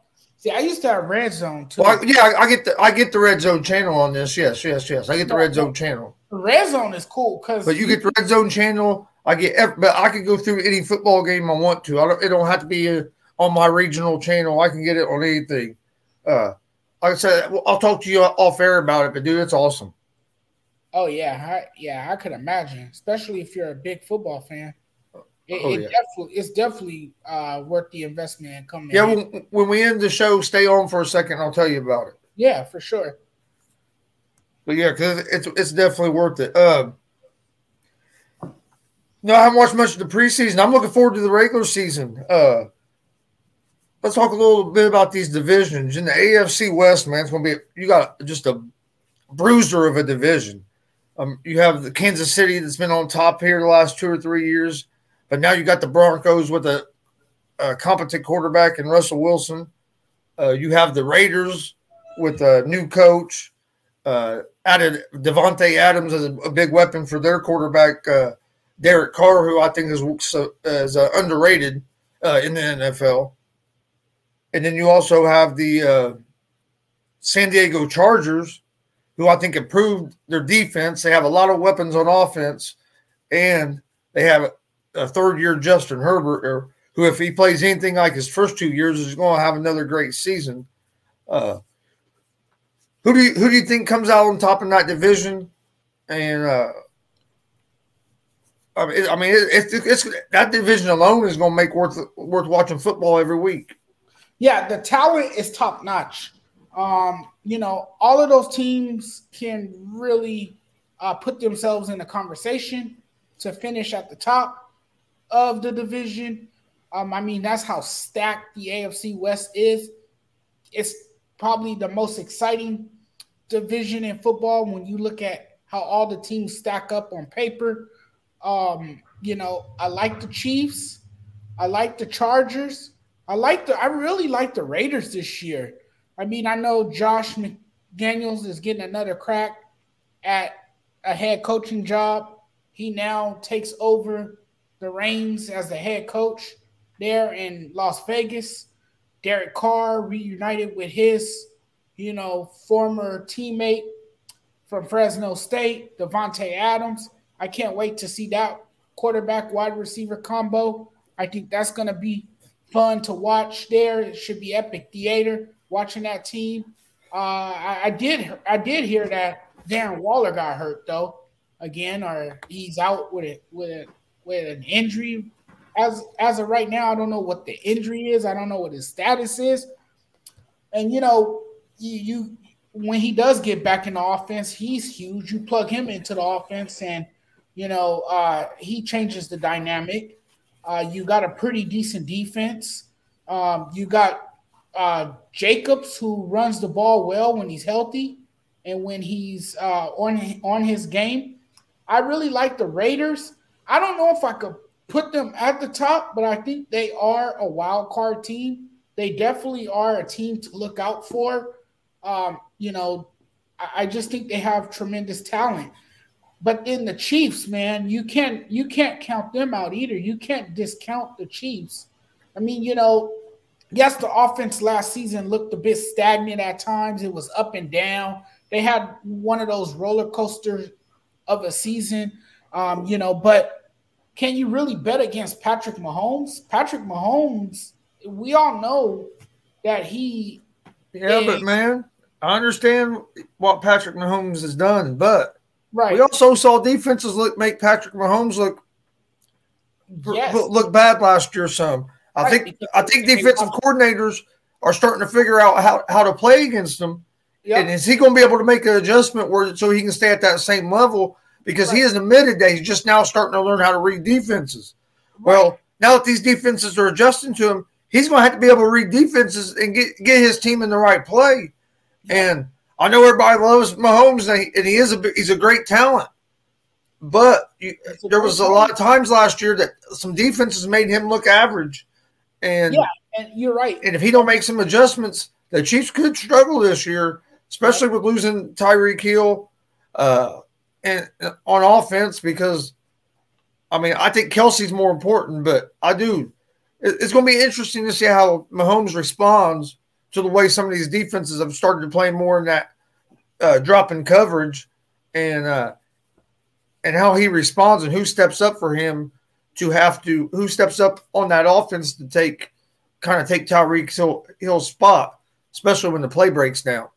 See, I used to have Red Zone too. Well, yeah, I, I, get the I get the Red Zone channel on this. Yes, yes, yes. I get the Red Zone channel. Red Zone is cool because. But you, get the Red Zone channel. I get, every, but I can go through any football game I want to. I don't. It don't have to be a, uh, on my regional channel. I can get it on anything. Uh, like I said, I'll talk to you off air about it, but dude, it's awesome. Oh yeah, I, yeah, I could imagine, especially if you're a big football fan. It, Oh, it yeah. definitely it's definitely uh, worth the investment and coming. Yeah, when, when we end the show, stay on for a second. I'll tell you about it. yeah, for sure. But yeah, because it's it's definitely worth it. Uh, no, I haven't watched much of the preseason. I'm looking forward to the regular season. Uh, let's talk a little bit about these divisions in the AFC West. Man, it's going to be you got just a bruiser of a division. Um, you have the Kansas City that's been on top here the last two or three years, but now you got the Broncos with a, a competent quarterback and Russell Wilson. Uh, you have the Raiders with a new coach. Uh, added Davante Adams as a, a big weapon for their quarterback, uh, Derek Carr, who I think is is uh, underrated uh, in the NFL. And then you also have the uh, San Diego Chargers, who I think improved their defense. They have a lot of weapons on offense, and they have a, a third-year Justin Herbert, who, if he plays anything like his first two years, is going to have another great season. Uh, who do you who do you think comes out on top in that division? And uh, I mean, I mean, it, it's, it's that division alone is going to make worth worth watching football every week. Yeah, the talent is top notch. Um, you know, all of those teams can really uh, put themselves in a conversation to finish at the top of the division. Um, I mean, that's how stacked the AFC West is. It's probably the most exciting division in football when you look at how all the teams stack up on paper. Um, you know, I like the Chiefs. I like the Chargers. I like the I really like the Raiders this year. I mean, I know Josh McDaniels is getting another crack at a head coaching job. He now takes over the reins as the head coach there in Las Vegas. Derek Carr reunited with his, you know, former teammate from Fresno State, Davante Adams. I can't wait to see that quarterback wide receiver combo. I think that's going to be fun to watch there. It should be epic theater watching that team. Uh, I, I did I did hear that Darren Waller got hurt though again, or he's out with it with with an injury. As as of right now, I don't know what the injury is. I don't know what his status is. And you know, you, you when he does get back in the offense, he's huge. You plug him into the offense, and you know uh, he changes the dynamic. Uh, you got a pretty decent defense. Um, you got uh, Jacobs who runs the ball well when he's healthy and when he's uh, on on his game. I really like the Raiders. I don't know if I could put them at the top, but I think they are a wild card team. They definitely are a team to look out for. Um, you know, I, I just think they have tremendous talent. But in the Chiefs, man, you can't you can't count them out either. You can't discount the Chiefs. I mean, you know, yes, the offense last season looked a bit stagnant at times. It was up and down. They had one of those roller coasters of a season, um, you know. But can you really bet against Patrick Mahomes? Patrick Mahomes, we all know that he. Yeah, is- but man, I understand what Patrick Mahomes has done, but right. we also saw defenses look make Patrick Mahomes look yes. look bad last year. Some I Right, think I think defensive coordinators are starting to figure out how, how to play against them. Yep. And is he going to be able to make an adjustment where so he can stay at that same level? Because he Right. has admitted that he's just now starting to learn how to read defenses. Well, now that these defenses are adjusting to him, he's going to have to be able to read defenses and get get his team in the right play. And I know everybody loves Mahomes, and he, and he is a he's a great talent. But you, there was a lot of times last year that some defenses made him look average. And Yeah. and you're right. and if he don't make some adjustments, the Chiefs could struggle this year, especially with losing Tyreek Hill uh, and on offense. Because I mean, I think Kelce's more important, but I do. it- It's going to be interesting to see how Mahomes responds to the way some of these defenses have started to play more in that uh, drop in coverage, and uh, and how he responds and who steps up for him to have to who steps up on that offense to take kind of take Tyreek Hill, Hill's spot. especially when the play breaks down.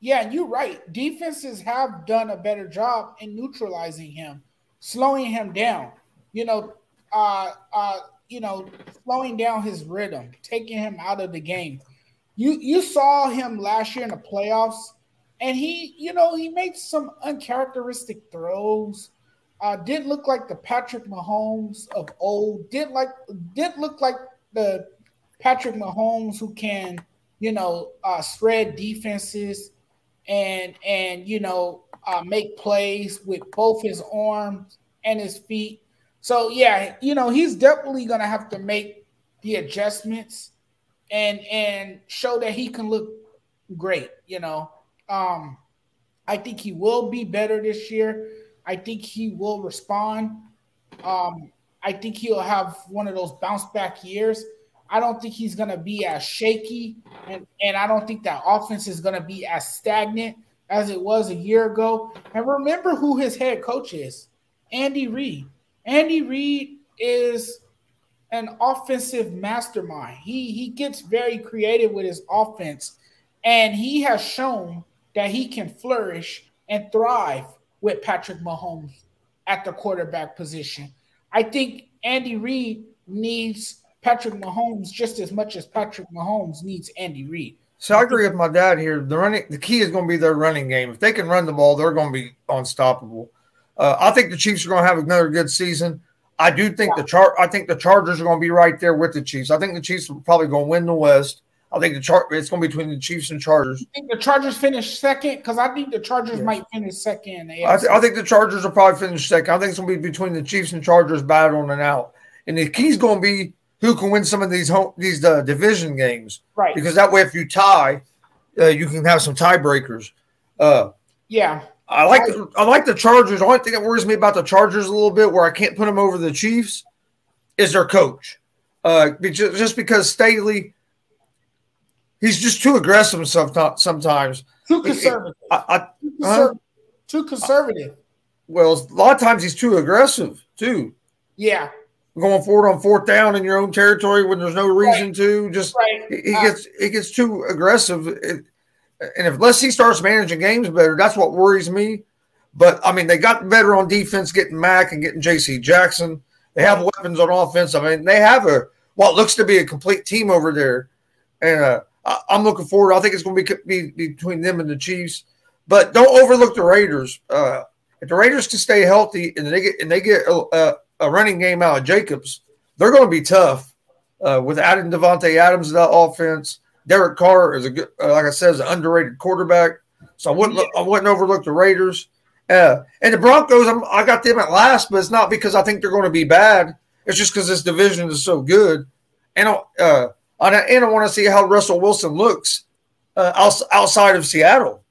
Yeah, and you're right. Defenses have done a better job in neutralizing him, slowing him down. You know, uh, uh, you know, slowing down his rhythm, taking him out of the game. You you saw him last year in the playoffs, and he, you know, he made some uncharacteristic throws. Uh, didn't look like the Patrick Mahomes of old. Didn't like didn't look like the Patrick Mahomes who can, you know, uh, spread defenses and and you know uh, make plays with both his arms and his feet. So yeah, you know he's definitely gonna have to make the adjustments and and show that he can look great. You know, um, I think he will be better this year. I think he will respond. Um, I think he'll have one of those bounce back years. I don't think he's going to be as shaky, and, and I don't think that offense is going to be as stagnant as it was a year ago. And remember who his head coach is Andy Reid. Andy Reid is an offensive mastermind. He he gets very creative with his offense, and he has shown that he can flourish and thrive with Patrick Mahomes at the quarterback position. I think Andy Reid needs Patrick Mahomes just as much as Patrick Mahomes needs Andy Reid. So I agree with my dad here. The running, the key is going to be their running game. If they can run the ball, they're going to be unstoppable. Uh, I think the Chiefs are going to have another good season. I do think yeah. the chart. I think the Chargers are going to be right there with the Chiefs. I think the Chiefs are probably going to win the West. I think the chart. It's going to be between the Chiefs and Chargers. You think the Chargers finish second? Because I think the Chargers yeah. might finish second. I, th- I, think the Chargers will probably finish second. I think it's going to be between the Chiefs and Chargers battling it out. And the key's going to be who can win some of these home these uh, division games, right? Because that way, if you tie, uh, you can have some tiebreakers. Uh, yeah, I like I, the, I like the Chargers. The only thing that worries me about the Chargers a little bit, where I can't put them over the Chiefs, is their coach. Uh, just because Staley, he's just too aggressive sometimes. Too conservative. I, I, too, conservative. Huh? too conservative. Well, a lot of times he's too aggressive too. Yeah, going forward on fourth down in your own territory when there's no reason right. to. Just right. he, uh, gets he gets too aggressive, it, and if unless he starts managing games better, that's what worries me. But I mean, they got better on defense, getting Mack and getting J.C. Jackson. They have weapons on offense. I mean, they have a what looks to be a complete team over there, and uh, I, am looking forward. I think it's going to be, be between them and the Chiefs. But don't overlook the Raiders. Uh, if the Raiders can stay healthy and they get and they get uh, a running game out of Jacobs, they're going to be tough. Uh, with adding Davante Adams to that offense, Derek Carr is a good, uh, like I said, is an underrated quarterback. So I wouldn't I wouldn't overlook the Raiders. Uh, and the Broncos, I'm, i got them at last, but it's not because I think they're going to be bad. It's just because this division is so good, and uh, and I want to see how Russell Wilson looks uh, outside of Seattle.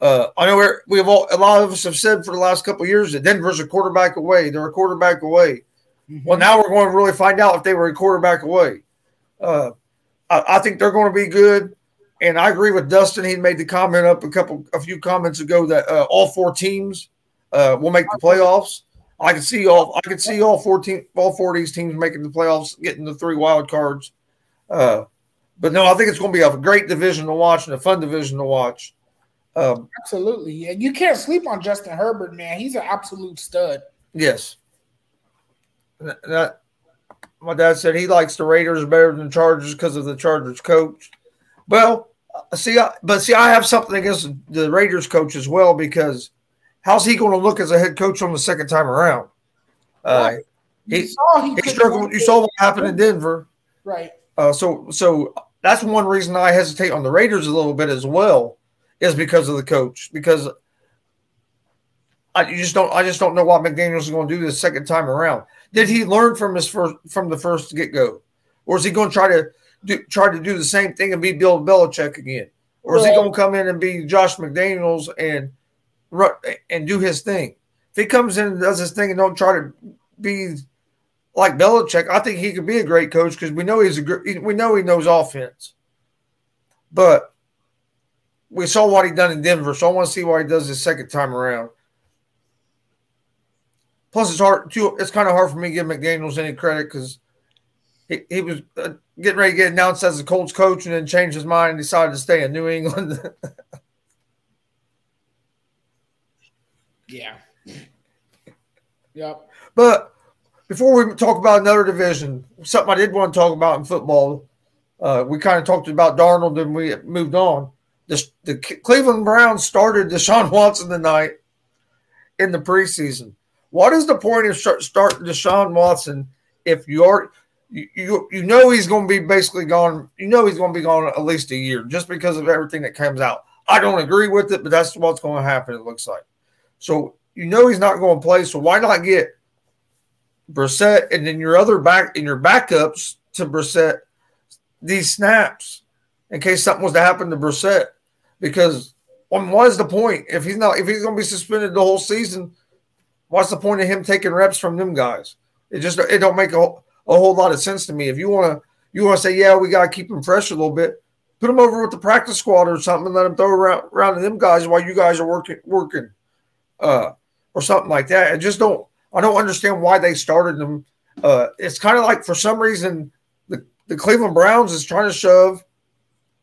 Uh, I know we have all, a lot of us have said for the last couple years that Denver's a quarterback away. They're a quarterback away. Mm-hmm. Well, now we're going to really find out if they were a quarterback away. Uh, I, I, think they're going to be good, and I agree with Dustin. He made the comment up a couple, a few comments ago that uh, all four teams uh, will make the playoffs. I can see all, I can see all fourteen, all four of these teams making the playoffs, getting the three wild cards. Uh, but no, I think it's going to be a great division to watch and a fun division to watch. Um, Absolutely, yeah. You can't sleep on Justin Herbert, man. He's an absolute stud. Yes. That, my dad said he likes the Raiders better than the Chargers because of the Chargers coach. Well, see, I, but see, I have something against the Raiders coach as well because how's he going to look as a head coach on the second time around? Uh, he, he, he struggled. You saw what happened in Denver, right? Uh, so, so that's one reason I hesitate on the Raiders a little bit as well is because of the coach. Because I just don't I just don't know what McDaniels is going to do the second time around. Did he learn from his first from the first get go, or is he going to try to do try to do the same thing and be Bill Belichick again, or is he going to come in and be Josh McDaniels and and do his thing? If he comes in and does his thing and don't try to be like Belichick, I think he could be a great coach because we know he's a we know he knows offense, but we saw what he done in Denver, so I want to see what he does his second time around. Plus, it's hard too. It's kind of hard for me to give McDaniel's any credit because he, he was uh, getting ready to get announced as the Colts coach and then changed his mind and decided to stay in New England. yeah. Yep. But before we talk about another division, something I did want to talk about in football, uh, we kind of talked about Darnold and we moved on. The, the Cleveland Browns started Deshaun Watson tonight in the preseason. What is the point of starting Deshaun Watson if you're you, you you know he's going to be basically gone? You know he's going to be gone at least a year just because of everything that comes out. I don't agree with it, but that's what's going to happen. It looks like. So you know he's not going to play. So why not get Brissett and then your other back and your backups to Brissett these snaps in case something was to happen to Brissett? Because what is the point if he's not if he's going to be suspended the whole season? What's the point of him taking reps from them guys? It just it don't make a, a whole lot of sense to me. If you want to you want to say yeah we got to keep him fresh a little bit, put him over with the practice squad or something and let him throw around around to them guys while you guys are working working, uh, or something like that. I just don't I don't understand why they started them. Uh, it's kind of like for some reason the the Cleveland Browns is trying to shove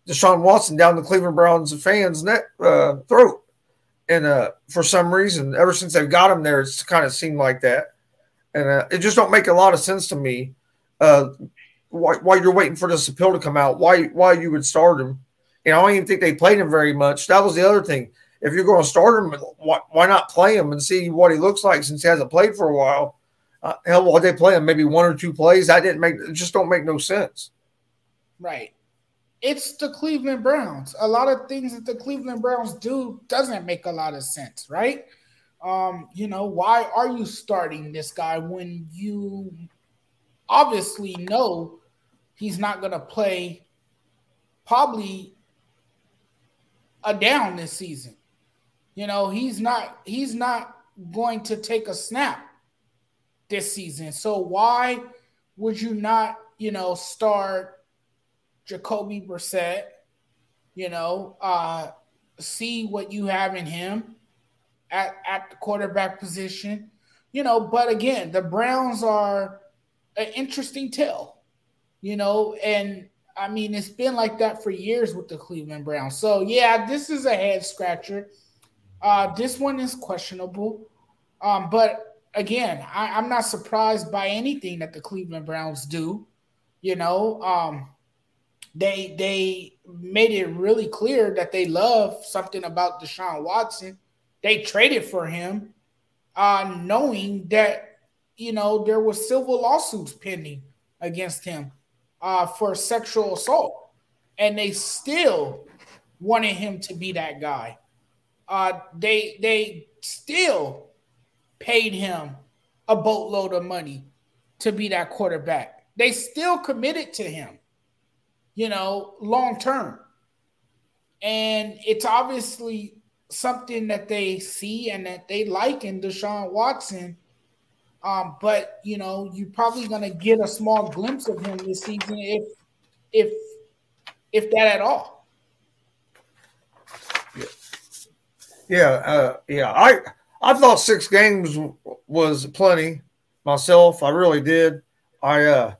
Deshaun Watson down the Cleveland Browns fans' net uh, throat. And uh, for some reason, ever since they've got him there, it's kind of seemed like that. And uh, it just don't make a lot of sense to me. Uh, why, why you're waiting for this appeal to come out? Why why you would start him? And I don't even think they played him very much. That was the other thing. If you're going to start him, why, not play him and see what he looks like since he hasn't played for a while? Uh, hell, why they play him? Maybe one or two plays. That didn't make. Just don't make no sense. Right it's the Cleveland Browns. A lot of things that the Cleveland Browns do doesn't make a lot of sense, right? Um, you know, why are you starting this guy when you obviously know he's not going to play probably a down this season? You know, he's not he's not going to take a snap this season. So why would you not, you know, start Jacoby Brissett, you know, uh, see what you have in him at, at the quarterback position, you know. But again, the Browns are an interesting tale, you know, and I mean, it's been like that for years with the Cleveland Browns. So, yeah, this is a head scratcher. Uh, this one is questionable. Um, but again, I, am not surprised by anything that the Cleveland Browns do. You know, um, they they made it really clear that they love something about Deshaun Watson. They traded for him, uh, knowing that you know there were civil lawsuits pending against him uh, for sexual assault, and they still wanted him to be that guy. Uh, they they still paid him a boatload of money to be that quarterback. They still committed to him you know, long term. And it's obviously something that they see and that they like in Deshaun Watson. Um, but you know, you're probably gonna get a small glimpse of him this season, if if if that at all. Yeah, uh, yeah. I I thought six games was plenty myself. I really did. I uh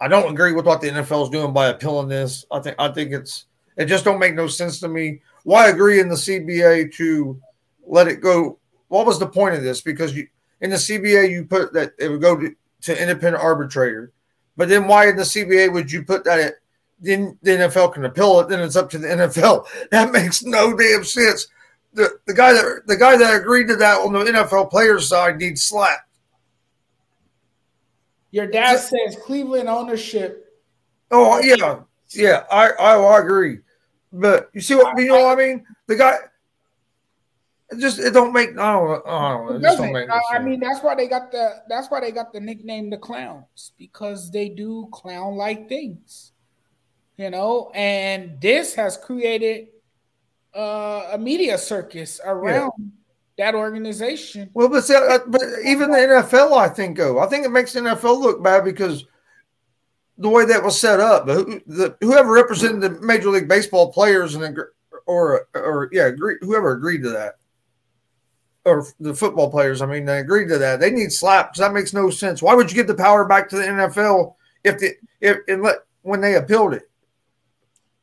I don't agree with what the NFL is doing by appealing this. I think I think it's it just don't make no sense to me. Why agree in the CBA to let it go? What was the point of this? Because you in the CBA you put that it would go to, to independent arbitrator, but then why in the CBA would you put that? Then the NFL can appeal it. Then it's up to the NFL. That makes no damn sense. The, the guy that the guy that agreed to that on the NFL players side needs slapped. Your dad says Cleveland ownership. Oh yeah, yeah, I, I agree, but you see what you know what I mean? The guy. It just it don't make I don't, I don't know. It, doesn't. Don't I, I mean that's why they got the that's why they got the nickname the clowns because they do clown like things, you know. And this has created uh, a media circus around yeah that organization. Well, but, uh, but even the NFL, I think, go. I think it makes the NFL look bad because the way that was set up. The, the, whoever represented the Major League Baseball players and or or yeah, agree, whoever agreed to that, or the football players. I mean, they agreed to that. They need slaps. That makes no sense. Why would you give the power back to the NFL if the if, if when they appealed it.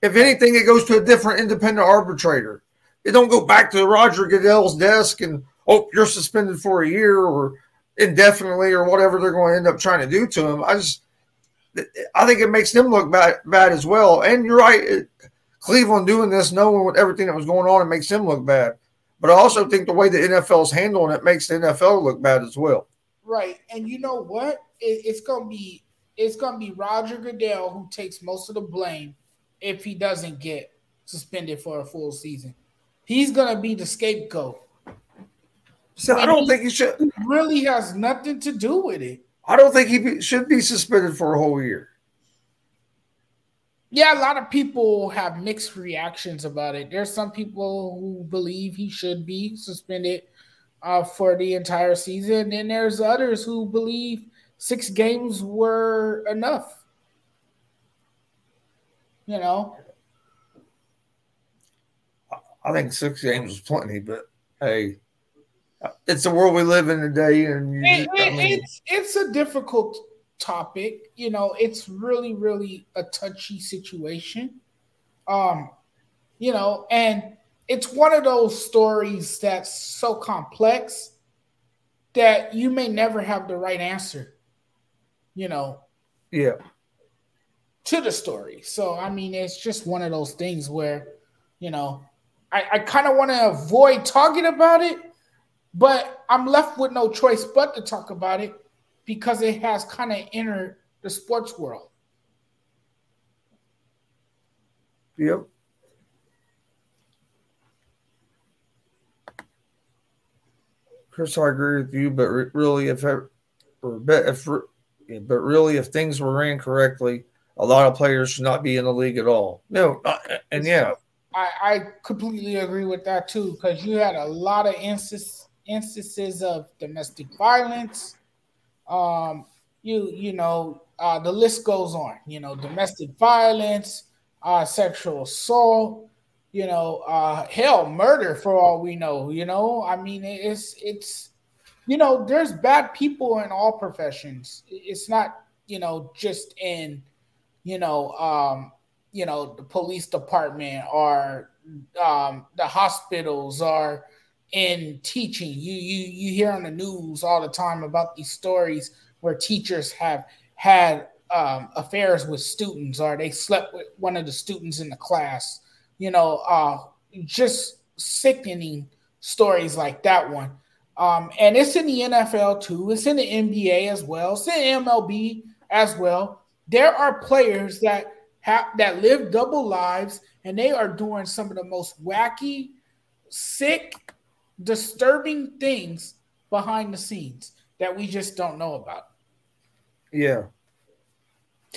If anything, it goes to a different independent arbitrator. It don't go back to Roger Goodell's desk and oh, you're suspended for a year or indefinitely or whatever they're going to end up trying to do to him. I just, I think it makes them look bad, bad as well. And you're right, Cleveland doing this, knowing what everything that was going on, it makes them look bad. But I also think the way the NFL is handling it makes the NFL look bad as well. Right, and you know what? It, it's gonna be it's gonna be Roger Goodell who takes most of the blame if he doesn't get suspended for a full season. He's gonna be the scapegoat. So I don't think he should. Really has nothing to do with it. I don't think he be, should be suspended for a whole year. Yeah, a lot of people have mixed reactions about it. There's some people who believe he should be suspended uh, for the entire season, and there's others who believe six games were enough. You know, I think six games was plenty, but hey, it's the world we live in today, and you, it, I mean, it's it's a difficult topic. You know, it's really really a touchy situation. Um, you know, and it's one of those stories that's so complex that you may never have the right answer. You know. Yeah. To the story. So I mean, it's just one of those things where, you know, I, I kind of want to avoid talking about it, but I'm left with no choice but to talk about it because it has kind of entered the sports world. Yep. Chris, I agree with you, but really, if or if but really, if things were ran correctly, a lot of players should not be in the league at all. No, and yeah, I, I completely agree with that too, because you had a lot of instances instances of domestic violence. Um, you you know, uh, the list goes on. You know, domestic violence, uh, sexual assault. You know, uh, hell, murder for all we know. You know, I mean, it's it's you know, there's bad people in all professions. It's not you know just in you know um you know the police department or um, the hospitals or in teaching. You you you hear on the news all the time about these stories where teachers have had um, affairs with students or they slept with one of the students in the class. You know, uh, just sickening stories like that one. Um, and it's in the NFL too. It's in the NBA as well. It's in MLB as well. There are players that have that live double lives and they are doing some of the most wacky, sick, disturbing things behind the scenes that we just don't know about. Yeah.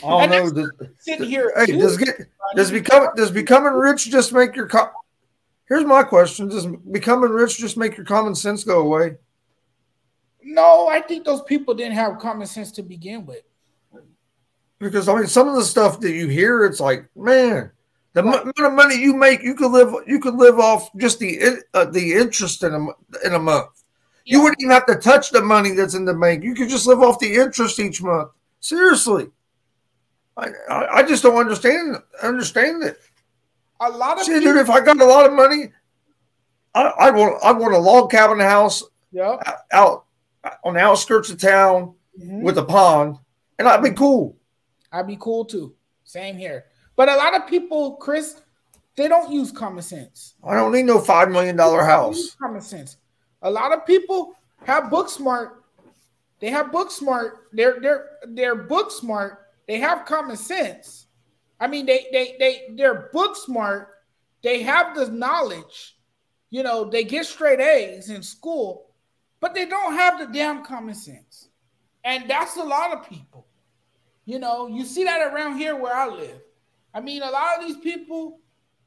I don't know. Does, sitting here, hey, too, does get does become does becoming rich just make your co- Here's my question: Does becoming rich just make your common sense go away? No, I think those people didn't have common sense to begin with. Because I mean, some of the stuff that you hear, it's like, man, the right. amount of money you make, you could live, you could live off just the uh, the interest in a in a month. Yeah. You wouldn't even have to touch the money that's in the bank. You could just live off the interest each month. Seriously, I I, I just don't understand understand it. A lot of See, people- dude, if I got a lot of money, I, I want I want a log cabin house. Yeah. Out on the outskirts of town mm-hmm. with a pond, and I'd be cool. I'd be cool too. Same here. But a lot of people, Chris, they don't use common sense. I don't need no five million dollar house. Common sense. A lot of people have book smart. They have book smart. They're they're they're book smart. They have common sense. I mean, they they they they're book smart. They have the knowledge. You know, they get straight A's in school, but they don't have the damn common sense. And that's a lot of people. You know, you see that around here where I live. I mean, a lot of these people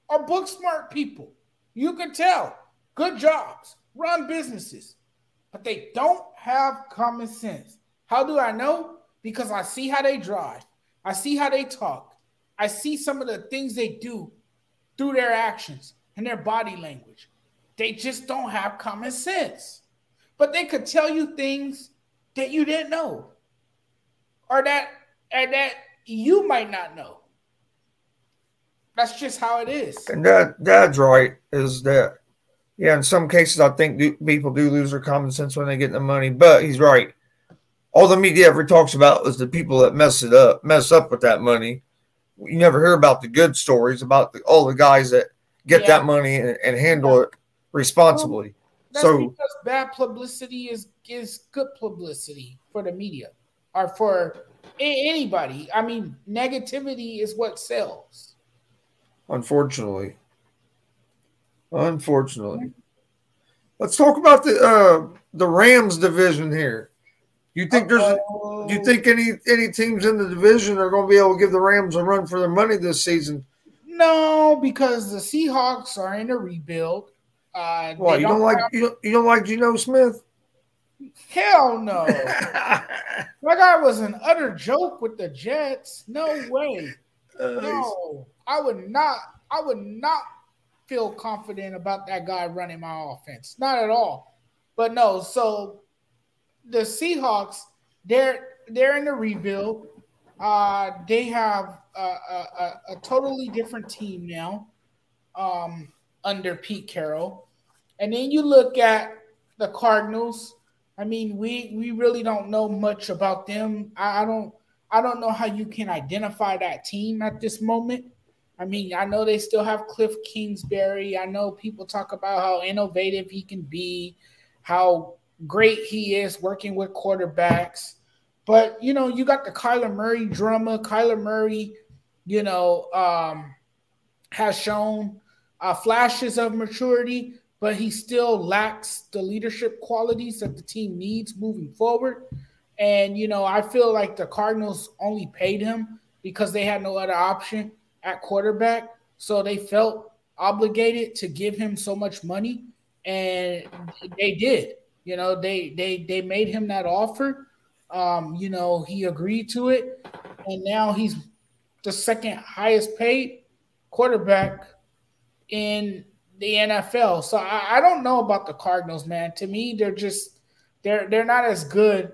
are book smart people. You can tell. Good jobs, run businesses, but they don't have common sense. How do I know? Because I see how they drive, I see how they talk, I see some of the things they do through their actions and their body language. They just don't have common sense. But they could tell you things that you didn't know or that and that you might not know. That's just how it is. And that that's right. Is that yeah? In some cases, I think do, people do lose their common sense when they get the money. But he's right. All the media ever talks about is the people that mess it up, mess up with that money. You never hear about the good stories about the, all the guys that get yeah. that money and, and handle it responsibly. Well, so because bad publicity is is good publicity for the media or for anybody. I mean, negativity is what sells. Unfortunately. Unfortunately. Let's talk about the uh the Rams division here. You think there's do you think any any teams in the division are going to be able to give the Rams a run for their money this season? No, because the Seahawks are in a rebuild. Uh, Why you don't, don't like have... you don't, you don't like Geno Smith? Hell no. that guy was an utter joke with the Jets. No way. Uh, no, I would not. I would not feel confident about that guy running my offense. Not at all. But no. So the Seahawks, they're they're in the rebuild. Uh, they have a, a, a, totally different team now um, under Pete Carroll. And then you look at the Cardinals. I mean, we we really don't know much about them. I, I don't I don't know how you can identify that team at this moment. I mean, I know they still have Cliff Kingsbury. I know people talk about how innovative he can be, how great he is working with quarterbacks. But you know, you got the Kyler Murray drama. Kyler Murray, you know, um, has shown uh, flashes of maturity, but he still lacks the leadership qualities that the team needs moving forward. And, you know, I feel like the Cardinals only paid him because they had no other option at quarterback. So they felt obligated to give him so much money. And they did. You know, they they they made him that offer. Um, you know, he agreed to it, and now he's the second highest paid quarterback in the NFL. So I, I, don't know about the Cardinals, man. To me, they're just they're they're not as good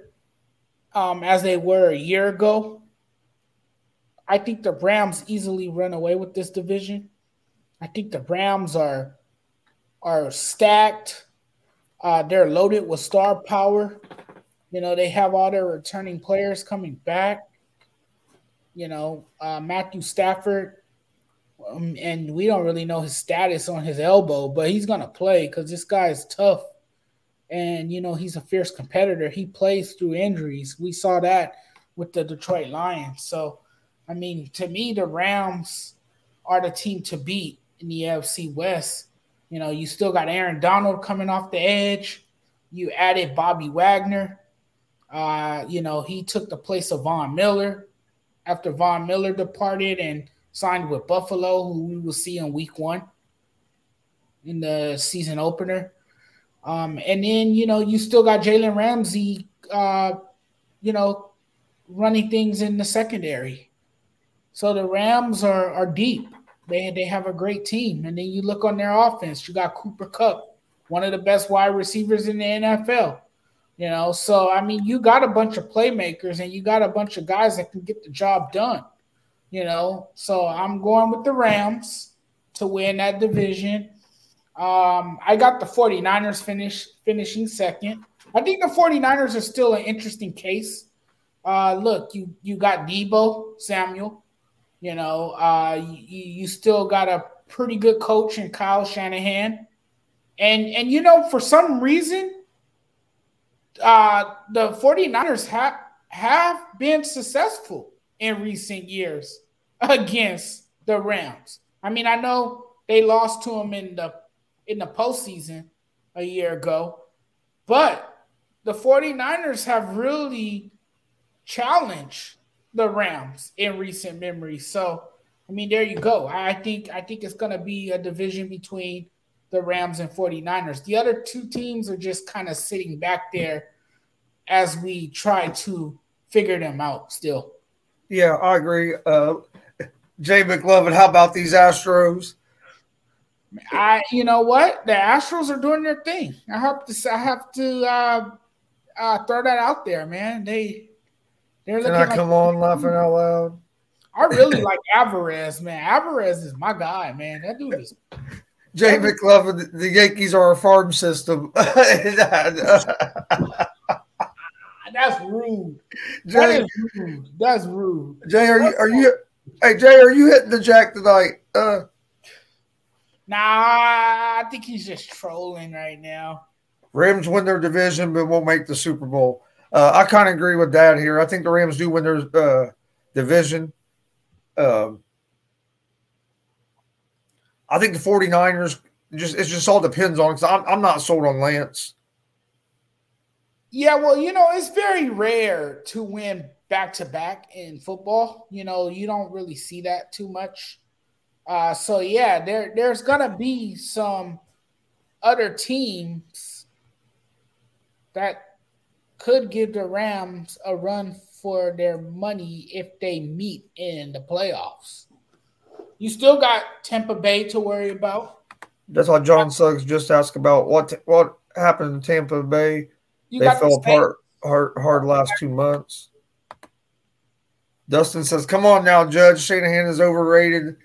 um, as they were a year ago. I think the Rams easily run away with this division. I think the Rams are are stacked. Uh, they're loaded with star power. You know, they have all their returning players coming back. You know, uh, Matthew Stafford um, and we don't really know his status on his elbow, but he's gonna play because this guy is tough, and you know he's a fierce competitor. He plays through injuries. We saw that with the Detroit Lions. So, I mean, to me, the Rams are the team to beat in the AFC West. You know, you still got Aaron Donald coming off the edge. You added Bobby Wagner. Uh, you know, he took the place of Von Miller after Von Miller departed, and signed with Buffalo, who we will see in week one in the season opener. Um, and then, you know, you still got Jalen Ramsey, uh, you know, running things in the secondary. So the Rams are, are deep. They, they have a great team. And then you look on their offense, you got Cooper Kupp, one of the best wide receivers in the NFL. You know, so I mean, you got a bunch of playmakers and you got a bunch of guys that can get the job done you know. So I'm going with the Rams to win that division. Um, I got the 49ers finish finishing second. I think the 49ers are still an interesting case. Uh, look, you you got Deebo Samuel, you know, uh, you, you still got a pretty good coach in Kyle Shanahan. And and you know, for some reason, uh, the 49ers have have been successful in recent years against the Rams. I mean, I know they lost to them in the in the postseason a year ago, but the 49ers have really challenged the Rams in recent memory. So, I mean, there you go. I think I think it's going to be a division between the Rams and 49ers. The other two teams are just kind of sitting back there as we try to figure them out still. Yeah, I agree. Uh, Jay McLovin, how about these Astros? I, you know what, the Astros are doing their thing. I have to, I have to uh, uh, throw that out there, man. They, they're looking. Can I like, come on, laughing out loud? I really like Alvarez, man. Alvarez is my guy, man. That dude is. Jay McLovin, the Yankees are a farm system. That's rude. Jay, that is rude. That's rude. Jay, are you are you hey Jay, are you hitting the jack tonight? Uh Nah, I think he's just trolling right now. Rams win their division but won't make the Super Bowl. Uh, I kind of agree with that here. I think the Rams do win their uh, division. Um, I think the 49ers just it just all depends on because I'm, I'm not sold on Lance. Yeah, well, you know, it's very rare to win back to back in football. You know, you don't really see that too much. Uh, so yeah, there there's gonna be some other teams that could give the Rams a run for their money if they meet in the playoffs. You still got Tampa Bay to worry about. That's why John Suggs just asked about what what happened in Tampa Bay you they fell apart hard, hard last two months. Dustin says, "Come on now, Judge. Shanahan is overrated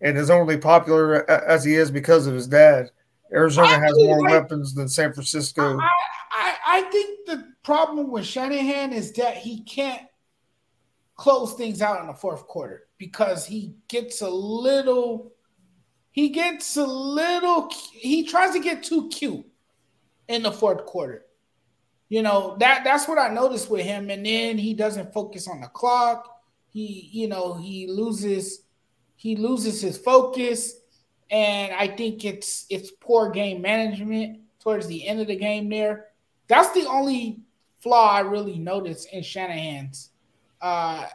and is only popular uh, as he is because of his dad. Arizona has more like, weapons than San Francisco." I, I, I think the problem with Shanahan is that he can't close things out in the fourth quarter because he gets a little he gets a little he tries to get too cute in the fourth quarter you know that that's what I noticed with him. And then he doesn't focus on the clock. He, you know, he loses he loses his focus, and I think it's it's poor game management towards the end of the game. There, that's the only flaw I really noticed in Shanahan's uh,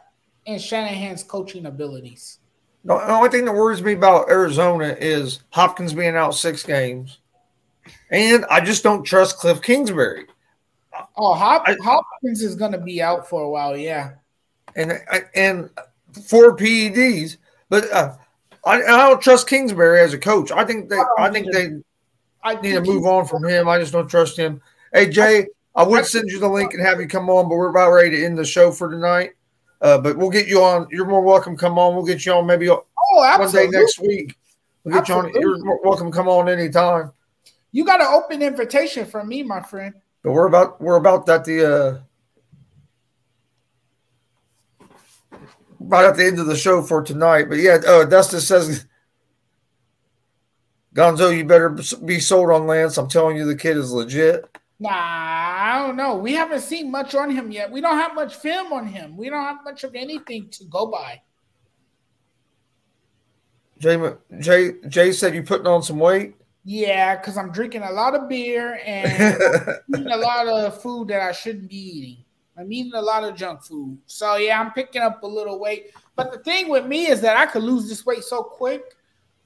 in Shanahan's coaching abilities. The only thing that worries me about Arizona is Hopkins being out six games, and I just don't trust Cliff Kingsbury. Oh, Hop- I, Hopkins is going to be out for a while, yeah. And and four PEDs, but uh, I, I don't trust Kingsbury as a coach. I think they I, I think they I need to move on from him. I just don't trust him. Hey Jay, I would send you the link and have you come on, but we're about ready to end the show for tonight. Uh, but we'll get you on. You're more welcome. Come on. We'll get you on maybe oh, one day next week. We'll get absolutely. you on. You're welcome. Come on anytime. You got an open invitation from me, my friend. But we're about we're about at the uh right at the end of the show for tonight. But yeah, uh, Dustin says, Gonzo, you better be sold on Lance. I'm telling you, the kid is legit. Nah, I don't know. We haven't seen much on him yet. We don't have much film on him. We don't have much of anything to go by. Jay, Jay, Jay said you putting on some weight. Yeah, because I'm drinking a lot of beer and eating a lot of food that I shouldn't be eating. I'm eating a lot of junk food. So yeah, I'm picking up a little weight. But the thing with me is that I could lose this weight so quick.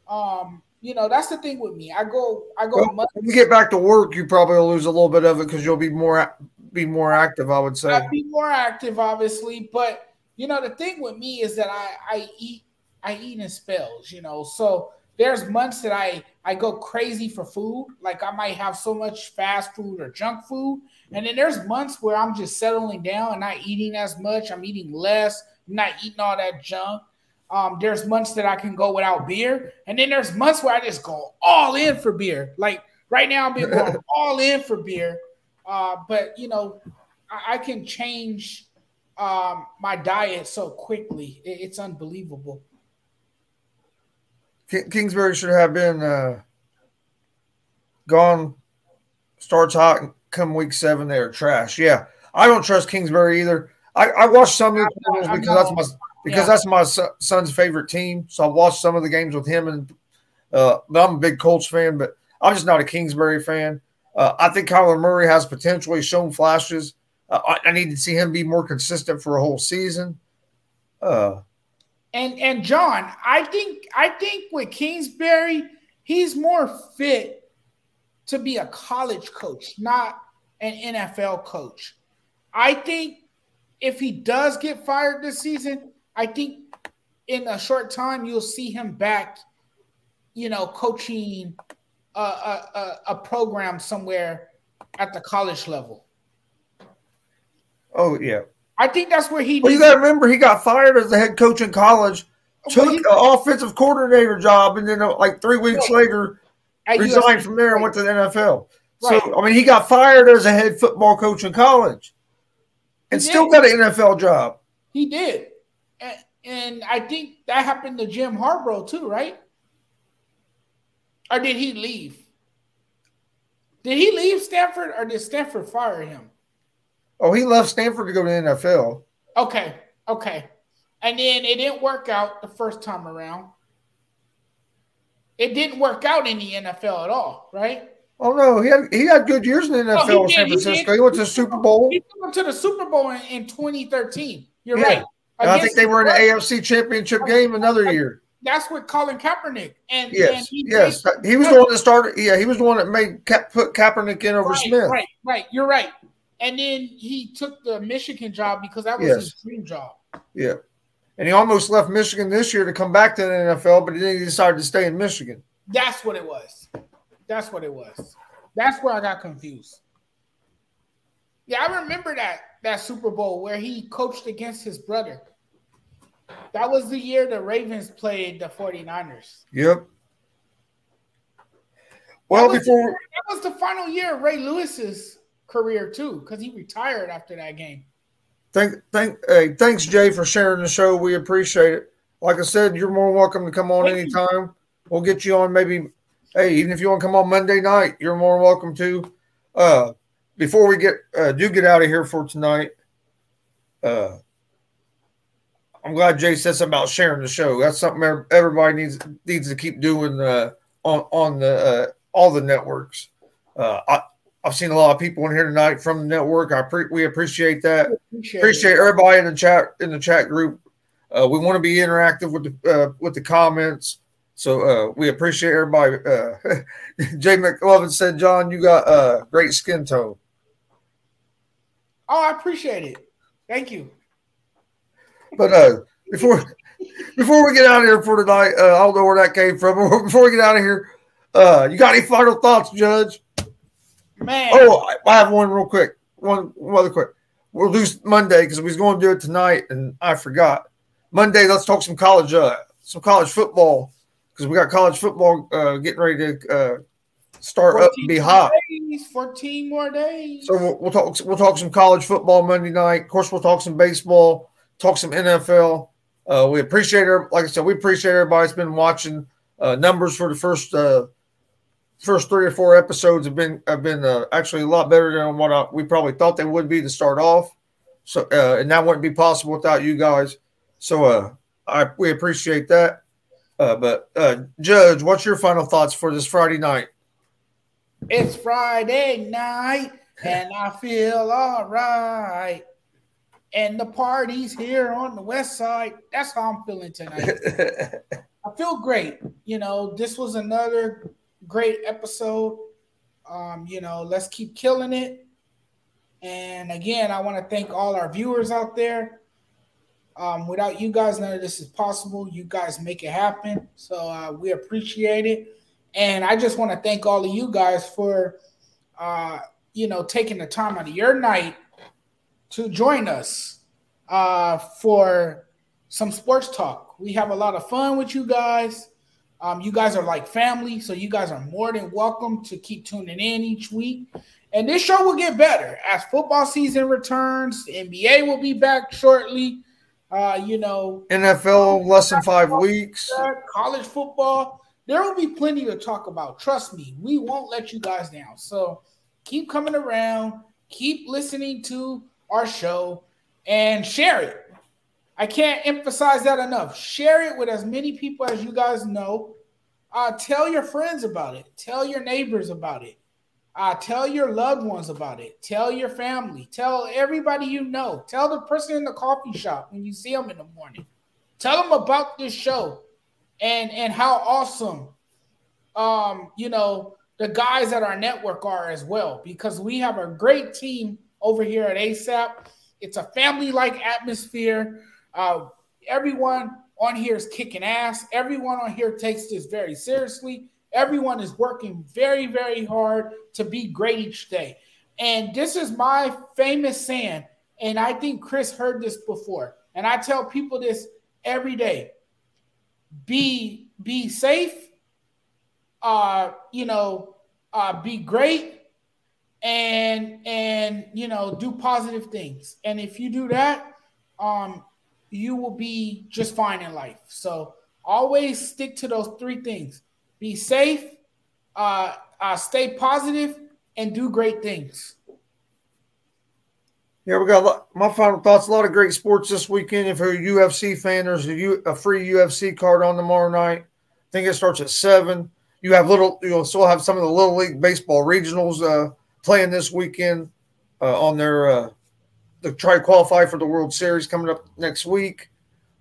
Um, you know, that's the thing with me. I go, I go. Well, when you get back to work, you probably will lose a little bit of it because you'll be more be more active. I would say. I'd be more active, obviously, but you know, the thing with me is that I I eat I eat in spells. You know, so there's months that I I go crazy for food. Like I might have so much fast food or junk food. And then there's months where I'm just settling down and not eating as much. I'm eating less. I'm not eating all that junk. Um, there's months that I can go without beer. And then there's months where I just go all in for beer. Like right now, I'm being going all in for beer. Uh, but you know, I, I can change um, my diet so quickly. It, it's unbelievable. Kingsbury should have been uh, gone. Starts hot come week seven, they are trash. Yeah, I don't trust Kingsbury either. I, I watched some of the games because that's my because yeah. that's my son's favorite team. So I watched some of the games with him, and uh, but I'm a big Colts fan, but I'm just not a Kingsbury fan. Uh, I think Kyler Murray has potentially shown flashes. Uh, I, I, need to see him be more consistent for a whole season. Uh, and and John, I think I think with Kingsbury, he's more fit to be a college coach, not an NFL coach. I think if he does get fired this season, I think in a short time you'll see him back, you know, coaching a, a, a program somewhere at the college level. Oh yeah, I think that's where he. Well, you got to remember he got fired as the head coach in college, took an offensive coordinator job, and then uh, like three weeks later, resigned from there and went to the NFL. Right. So I mean, he got fired as a head football coach in college, and still got an NFL job. He did, and, and I think that happened to Jim Harbaugh too, right? Or did he leave? Did he leave Stanford, or did Stanford fire him? Oh, he left Stanford to go to the NFL. Okay, okay, and then it didn't work out the first time around. It didn't work out in the NFL at all, right? Oh no, he had he had good years in the NFL oh, in San Francisco. He, he, went to the Super Bowl. He went to the Super Bowl in, in 2013. You're yeah. right. I think they were in the AFC Championship game another year. That's with Colin Kaepernick. And yes, and he yes, he was the one that started. Yeah, he was the one that made put Kaepernick in over right, Smith. Right, right. You're right. And then he took the Michigan job because that was yes. his dream job. Yeah, and he almost left Michigan this year to come back to the NFL, but then he decided to stay in Michigan. That's what it was. That's what it was. That's where I got confused. Yeah, I remember that that Super Bowl where he coached against his brother. That was the year the Ravens played the 49ers. Yep. Well, that before the, that was the final year of Ray Lewis's career too, because he retired after that game. Thank, thank, hey, thanks, Jay, for sharing the show. We appreciate it. Like I said, you're more welcome to come on thank anytime. You. We'll get you on maybe hey, even if you want to come on Monday night, you're more welcome to. Uh, before we get uh, do get out of here for tonight, uh, I'm glad Jay said something about sharing the show. That's something everybody needs needs to keep doing uh, on on the uh, all the networks. Uh, I, I've seen a lot of people in here tonight from the network. I pre- we appreciate that. Appreciate, appreciate everybody in the chat in the chat group. Uh, we want to be interactive with the uh, with the comments. So uh, we appreciate everybody. Uh, Jay McLovin said, "John, you got a uh, great skin tone." Oh, I appreciate it. Thank you. But uh, before before we get out of here for tonight, uh, I don't know where that came from. Before we get out of here, uh, you got any final thoughts, Judge? Man. Oh, I, have one real quick. One, one other quick. We'll do Monday because we was going to do it tonight, and I forgot. Monday, let's talk some college, uh, some college football because we got college football uh, getting ready to uh, start up and be hot. Days, Fourteen more days. So we'll, we'll, talk. We'll talk some college football Monday night. Of course, we'll talk some baseball. Talk some NFL. Uh, we appreciate her. Like I said, we appreciate everybody's been watching. Uh, numbers for the first uh, first three or four episodes have been have been uh, actually a lot better than what I, we probably thought they would be to start off. So and that wouldn't be possible without you guys. So I we appreciate that. Uh, but uh, Judge, what's your final thoughts for this Friday night? It's Friday night, and I feel all right. And the party's here on the west side. That's how I'm feeling tonight. I feel great. You know, this was another great episode. Um, you know, let's keep killing it. And again, I want to thank all our viewers out there. Um, without you guys, none of this is possible. You guys make it happen. So uh, we appreciate it. And I just want to thank all of you guys for, uh, you know, taking the time out of your night to join us uh, for some sports talk. We have a lot of fun with you guys. Um, you guys are like family, so you guys are more than welcome to keep tuning in each week. And this show will get better as football season returns. NBA will be back shortly. Uh, you know, NFL less than five weeks, college football. There will be plenty to talk about. Trust me, we won't let you guys down. So keep coming around, keep listening to our show, and share it. I can't emphasize that enough. Share it with as many people as you guys know. Uh, tell your friends about it. Tell your neighbors about it. Uh, tell your loved ones about it. Tell your family. Tell everybody you know. Tell the person in the coffee shop when you see them in the morning. Tell them about this show and and how awesome um you know the guys at our network are as well because we have a great team over here at ASAP. It's a family-like atmosphere. Uh, everyone on here is kicking ass. Everyone on here takes this very seriously. Everyone is working very, very hard to be great each day. And this is my famous saying and I think Chris heard this before, and I tell people this every day. Be be safe, uh, you know, uh, be great, and and you know, do positive things. And if you do that, um, you will be just fine in life. So always stick to those three things: be safe, uh, uh, stay positive, and do great things. Yeah, we got my final thoughts. A lot of great sports this weekend. If you're a UFC fan, there's a, U, a free UFC card on tomorrow night. I think it starts at seven. You have little. You'll still have some of the little league baseball regionals uh, playing this weekend uh, on their. Uh, to try to qualify for the World Series coming up next week.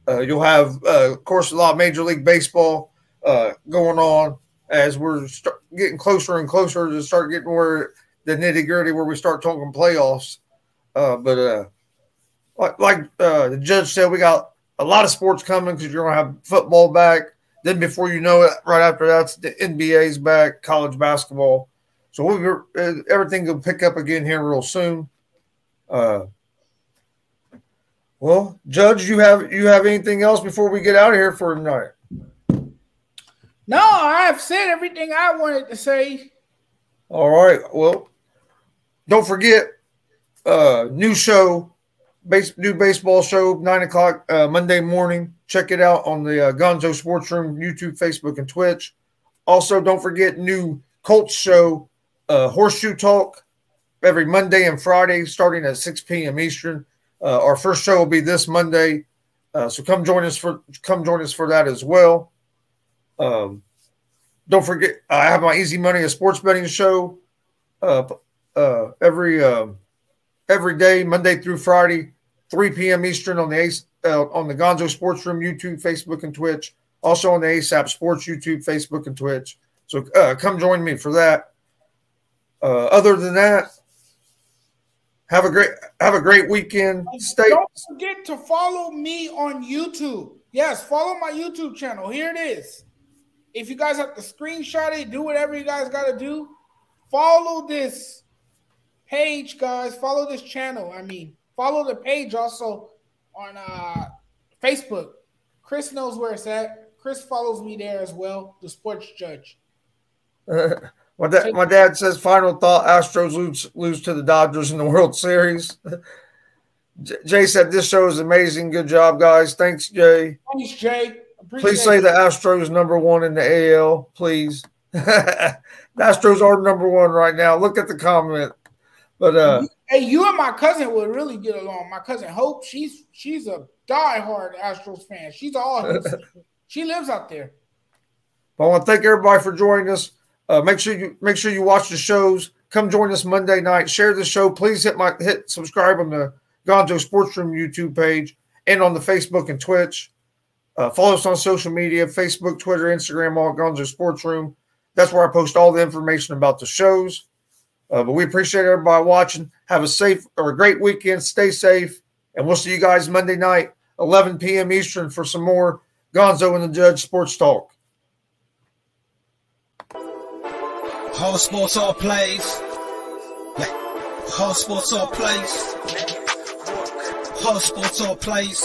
Uh, you'll have, uh, of course, a lot of Major League Baseball uh, going on as we're getting closer and closer to start getting where the nitty gritty where we start talking playoffs. Uh, but uh, like, like uh, the judge said, we got a lot of sports coming because you're going to have football back. Then before you know it, right after that's the NBA's back, college basketball. So we'll, uh, everything will pick up again here real soon. Uh, well, Judge, you have you have anything else before we get out of here for tonight? No, I've said everything I wanted to say. All right. Well, don't forget, uh, new show, base, new baseball show, nine o'clock uh, Monday morning. Check it out on the uh, Gonzo Sports Room, YouTube, Facebook, and Twitch. Also, don't forget new Colts show, uh, Horseshoe Talk, every Monday and Friday, starting at 6 p.m. Eastern. Uh, our first show will be this Monday, uh, so come join us for come join us for that as well. Um, don't forget, I have my Easy Money, a sports betting show, uh, uh, every uh, every day, Monday through Friday, 3 p.m. Eastern on the Ace, uh, on the Gonzo Sports Room YouTube, Facebook, and Twitch. Also on the ASAP Sports YouTube, Facebook, and Twitch. So uh, come join me for that. Uh, other than that, have a great have a great weekend. Stay. Don't forget to follow me on YouTube. Yes, follow my YouTube channel. Here it is. If you guys have to screenshot it, do whatever you guys got to do. Follow this page, guys. Follow this channel. I mean, follow the page also on uh, Facebook. Chris knows where it's at. Chris follows me there as well, the sports judge. my, dad, my dad says final thought Astros lose, lose to the Dodgers in the World Series. Jay said this show is amazing. Good job, guys. Thanks, Jay. Thanks, Jay. Appreciate please say it. the Astros number one in the AL, please. the Astros are number one right now. Look at the comment. But uh hey, you and my cousin would really get along. My cousin Hope, she's she's a diehard Astros fan. She's all she lives out there. I want to thank everybody for joining us. Uh, make sure you make sure you watch the shows. Come join us Monday night. Share the show. Please hit my hit subscribe on the Gonzo Sports Room YouTube page and on the Facebook and Twitch. Uh, follow us on social media Facebook, Twitter, Instagram, all Gonzo Sports Room. That's where I post all the information about the shows. Uh, but we appreciate everybody watching. Have a safe or a great weekend. Stay safe. And we'll see you guys Monday night, 11 p.m. Eastern, for some more Gonzo and the Judge Sports Talk. All sports, all plays. Yeah. All sports, all plays. All sports, all plays.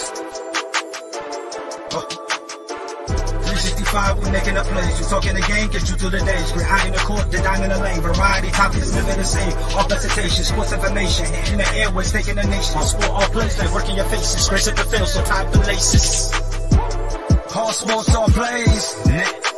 365, we making a place. You talking the game, get you through the days. We're high in the court, the dime in the lane. Variety topics, living the same. All presentation, sports information. In the airways, taking the nation. All sport, all plays, like working your faces. Grace at the field, so tie the laces. All sports, all plays.